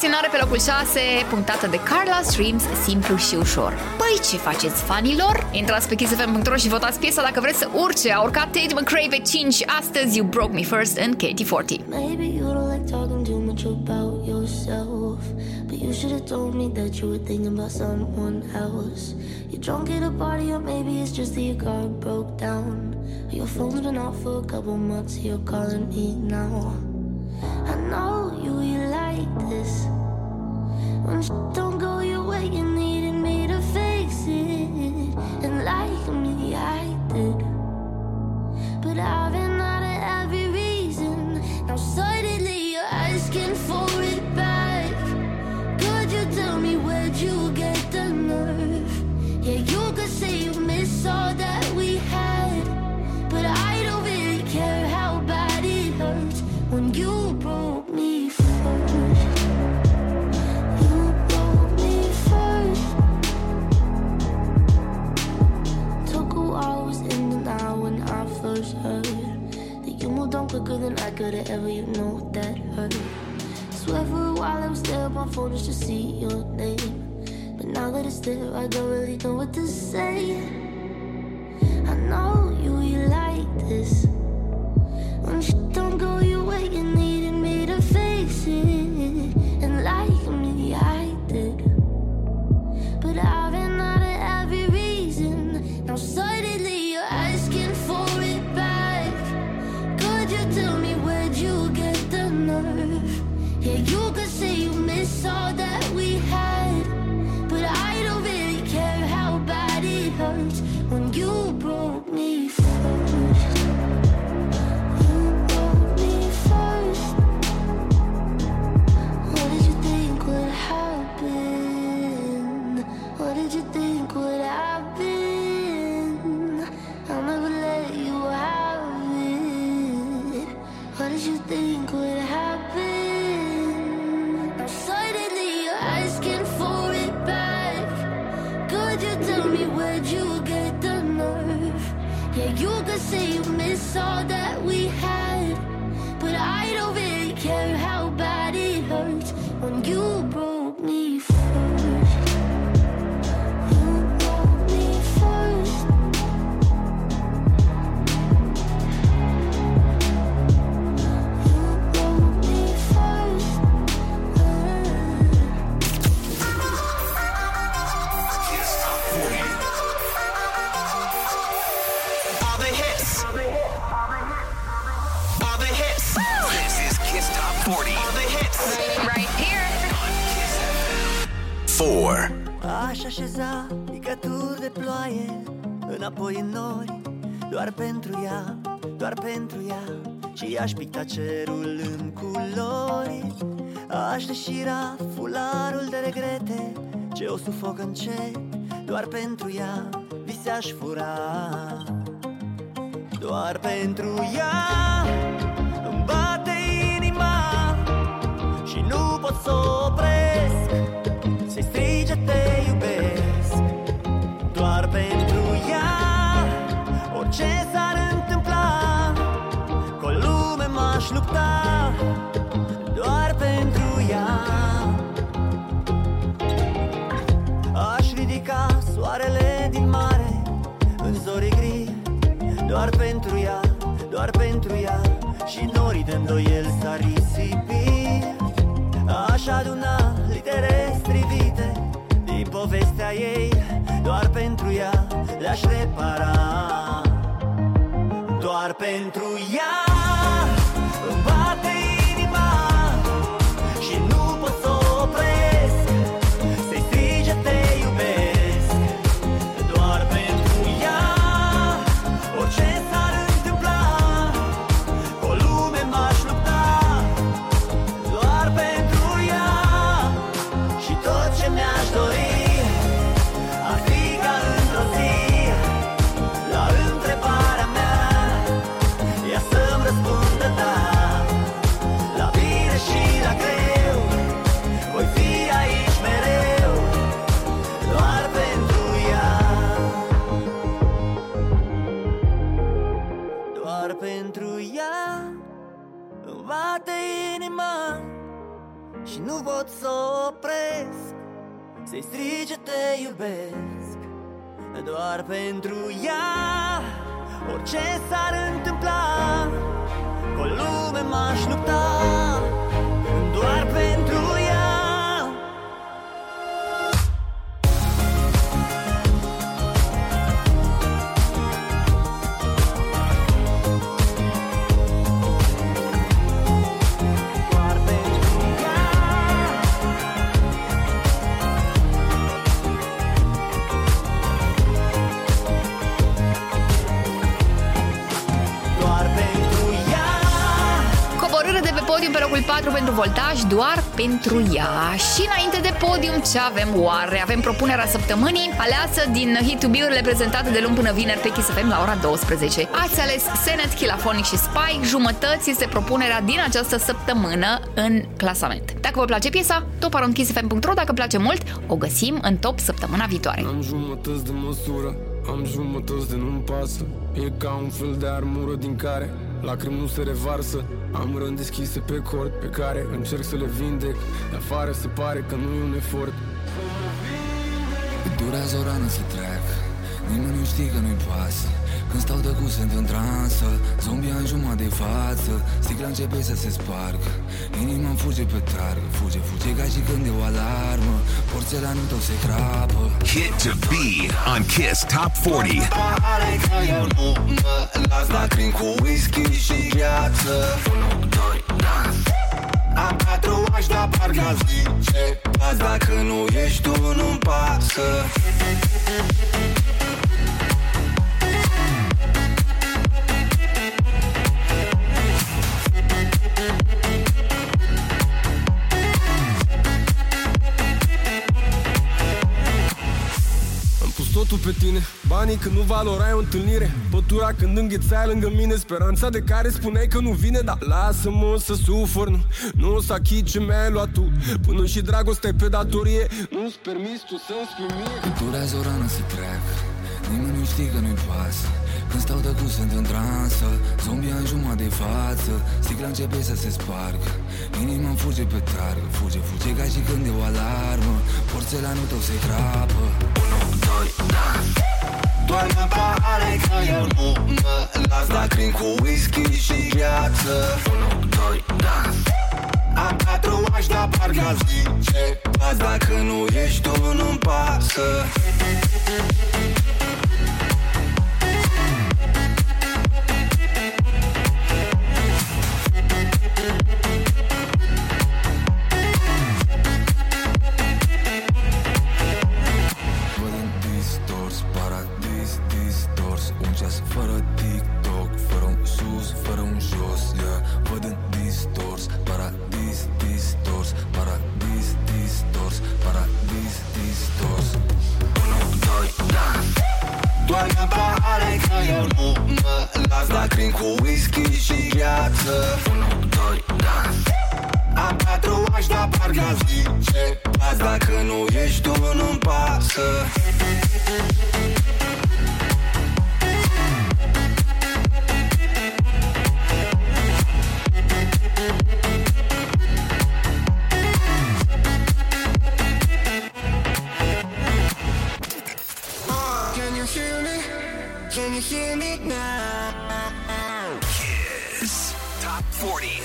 staționare pe locul 6, punctată de Carla Streams, simplu și ușor. Păi ce faceți, fanilor? Intrați pe kissfm.ro și votați piesa dacă vreți să urce. A urcat Tate McRae pe 5 astăzi, You Broke Me First în KT40. Maybe you don't like talking too much about yourself. But you should have told me that you were thinking about someone else. You're drunk at a party, or maybe it's just that your car broke down. Your phone's been off for a couple months, you're calling me now. I know you, you like this. When don't go your way, you needed me to fix it. And like me, I did. But I've been out of every reason. Now suddenly quicker than I could have ever. You know that hurt. Swear for a while I was there on my phone just to see your name. But now that it's there, I don't really know what to say. I know you, you like this. When shit don't go your way, you needed Aș aduna litere strivite Din povestea ei Doar pentru ea le-aș repara. Doar pentru Să-i strige te iubesc. Doar pentru ea Orice s-ar întâmpla Cu o lume m-aș lupta doar pentru ea. Și înainte de podium, ce avem oare? Avem propunerea săptămânii, aleasă din Hit to Be-urile prezentate de luni până vineri pe Kiss FM la ora 12. Ați ales Senet, Chilafonic și Spike. Jumătăți este propunerea din această săptămână în clasament. Dacă vă place piesa, toparondkissfm.ro Dacă place mult, o găsim în top săptămâna viitoare. Am jumătăți de măsură, am jumătăți de nu-mi pasă E ca un fel de armură din care lacrimi nu se revarsă Am răni deschise pe cord pe care încerc să le vindec. De afară se pare că nu e un efort. Durează o rană să trec Nimeni nu știe că nu-i pasă Când stau de sunt în transă Zombia în jumătate de față. Sticla începe să se spargă Inima fuge pe targă Fuge, fuge ca și când e o alarmă. Porțelanul tău se crapă. Hit to be on Kiss Top 40. Pare că eu nu mă las Lacrimi cu whisky și gheață. 1, 2, dans Am patru aș, dar parcă aș zice Azi dacă nu ești tu, nu-mi pasă pe tine. Banii când nu valorai o întâlnire. Pătura când înghețai lângă mine Speranța de care spuneai că nu vine Dar lasă-mă să sufăr Nu, nu o să achit ce mi-ai luat tu. Până și dragostea pe datorie Nu-ți permis tu să-mi spui mie. Când durează o rană să trec Nimeni nu știe că nu-i pasă Când stau de sunt în transă. Zombia în jumătate de față. Sticla începe să se spargă. Inima îmi fuge pe targă Fuge, fuge ca și când e o alarmă. Porțelanul tău se crapă. 1, 2, dans Doar mă pare că eu nu mă las Lacrimi cu whisky și gheață 1, 2, dans Am patru aș, dar parcă aș zice Azi dacă nu ești tu, nu-mi pasă bani la pahare Că eu nu mă las Dar cu whisky și gheață Unu, doi, dans. A patru aș da parcă zice Las dacă nu ești tu nu-mi pasă. You hear me now? Kiss Top 40.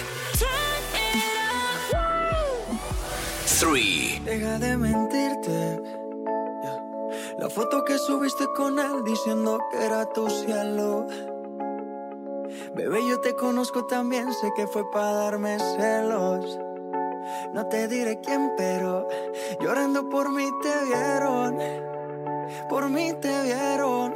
Three. Deja de mentirte. La foto que subiste con él diciendo que era tu cielo. Bebé, yo te conozco también, sé que fue para darme celos. No te diré quién, pero llorando por mí te vieron. Por mí te vieron.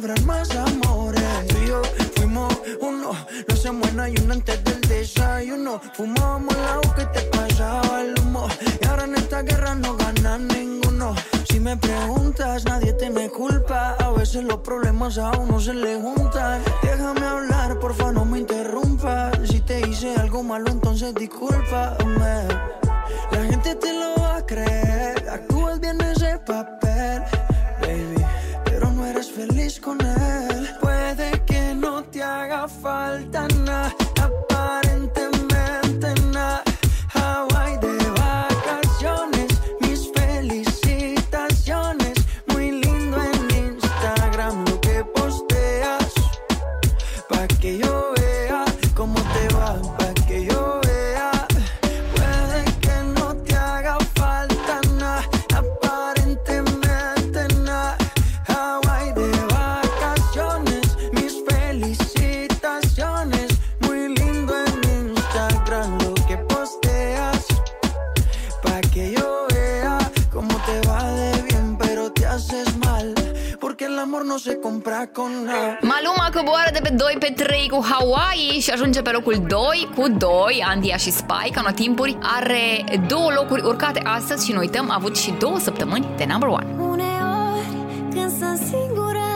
de mí ya no habrá más amores. Tú y yo fuimos uno. No se muera y uno antes del desayuno. Fumábamos agua que te pasaba el humo. Y ahora en esta guerra no gana ninguno. Si me preguntas, nadie te me culpa. A veces los problemas a uno se le juntan. Déjame hablar, porfa, no me interrumpas. Si te hice algo malo, entonces discúlpame. La gente te lo va a creer. Actúas bien ese papel, con él. Puede que no te haga falta nada, se compra con nada. Maluma coboară de pe 2 pe 3 cu Hawaii și ajunge pe locul 2 cu 2, Andia și Spike, anotimpuri. Are două locuri urcate astăzi și nu uităm, a avut și două săptămâni de number one. Uneori când sunt singură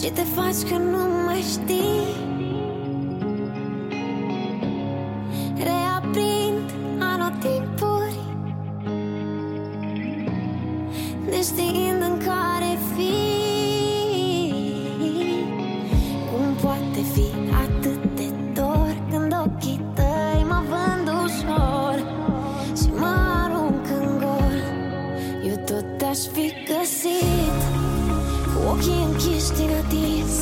Și te faci că nu mă știi Reaprind anotimpuri Neștiind în care fi Cum poate fi atât de dor Când ochii tăi mă vând ușor Și mă arunc în gol? Eu tot te-aș fi găsit Cu ochii închiși din atins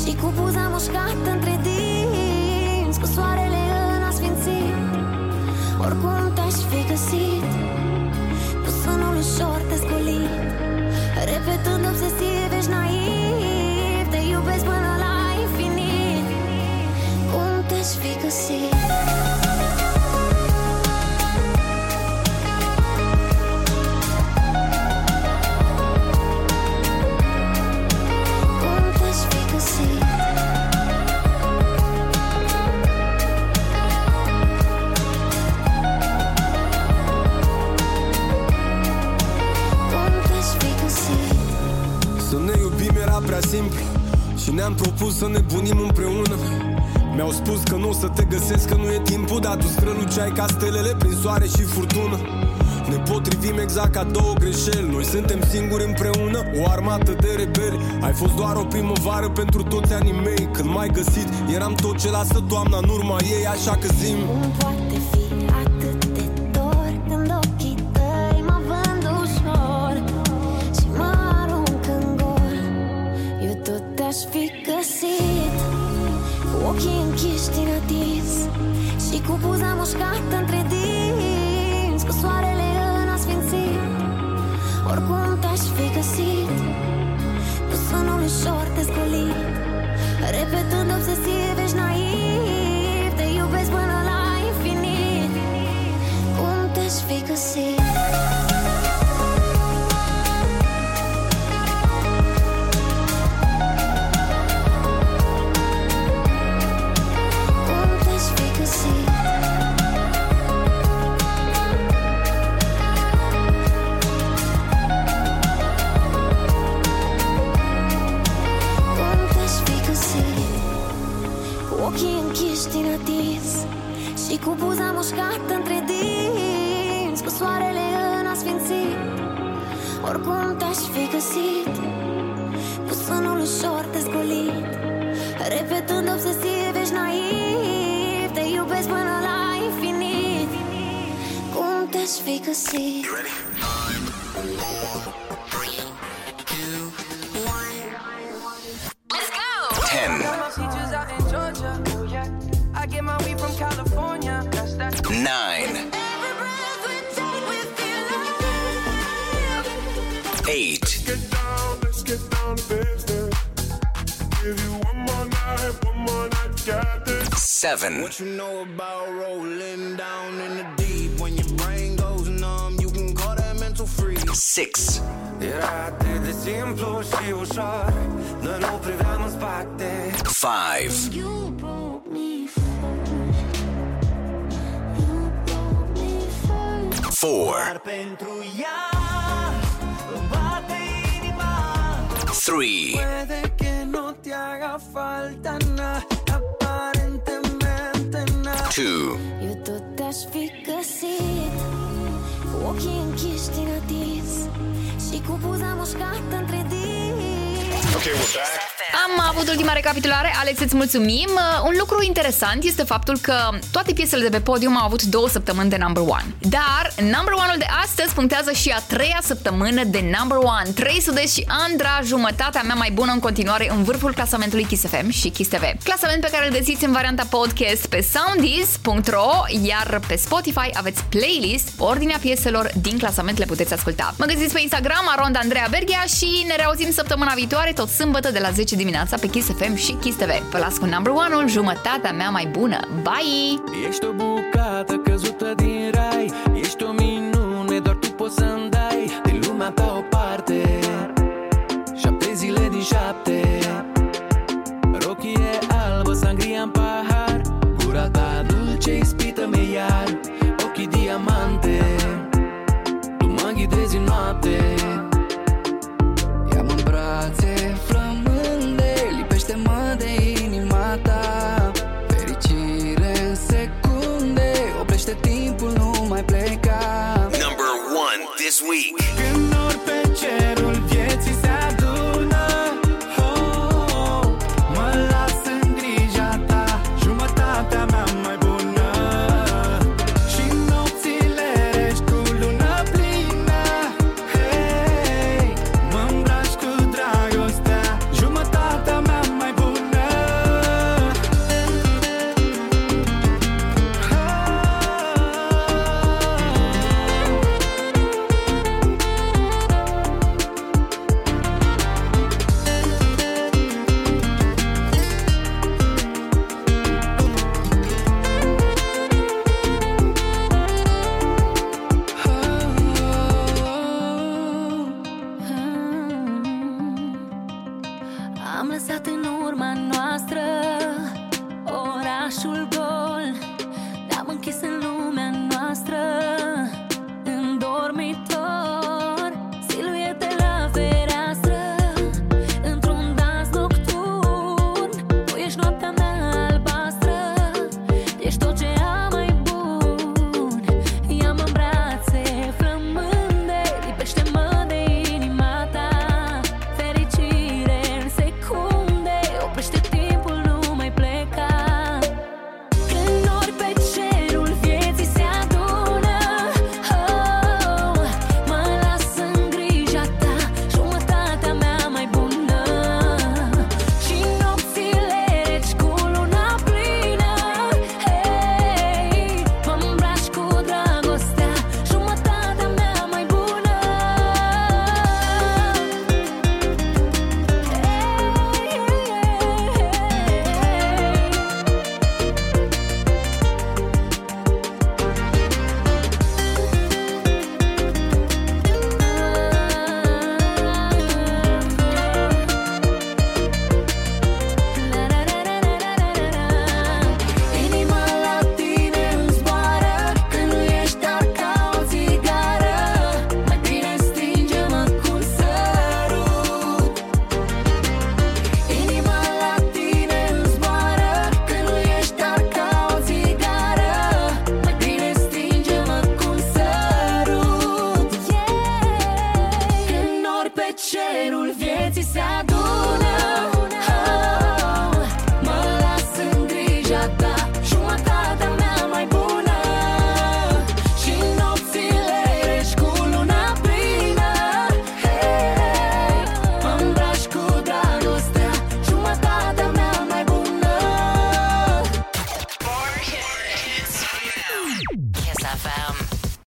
Și cu buza mușcată între dinți Cu soarele în asfințit. Oricum te-aș fi găsit simplu Și ne-am propus să ne bunim împreună. Mi-au spus că nu o să te găsesc, că nu e timpul Dar tu străluceai ca stelele prin soare și furtună. Ne potrivim exact ca două greșeli Noi suntem singuri împreună, o armată de rebeli. Ai fost doar o primăvară pentru toți anii mei Când m-ai găsit, eram tot ce lasă toamna în urma ei Așa că zim 7. What you know about rolling down in the deep when your brain goes numb, you can call that mental free. 6. Five. Four. Three. Ochii închiși din atins Și cu buza mușcată între dinți Okay, we're back. Am avut ultima recapitulare. Alex, îți mulțumim. Uh, Un lucru interesant este faptul că toate piesele de pe podium au avut două săptămâni de number one. Dar number one-ul de astăzi punctează și a treia săptămână de number one. 300 și Andra, jumătatea mea mai bună în continuare în vârful clasamentului Kiss FM și Kiss TV. Clasament pe care îl găsiți în varianta podcast pe soundis.ro, iar pe Spotify aveți playlist, ordinea pieselor din clasament le puteți asculta. Mă găsiți pe Instagram, Aronda Andreea Berghia și ne reauzim săptămâna viitoare, tot sâmbătă de la 10 dimineața pe Kiss FM și Kiss TV. Vă las cu number one-ul, jumătatea mea mai bună. Bye! Ești o bucată căzută din rai Ești o minune, doar tu poți să-mi dai Din lumea ta o parte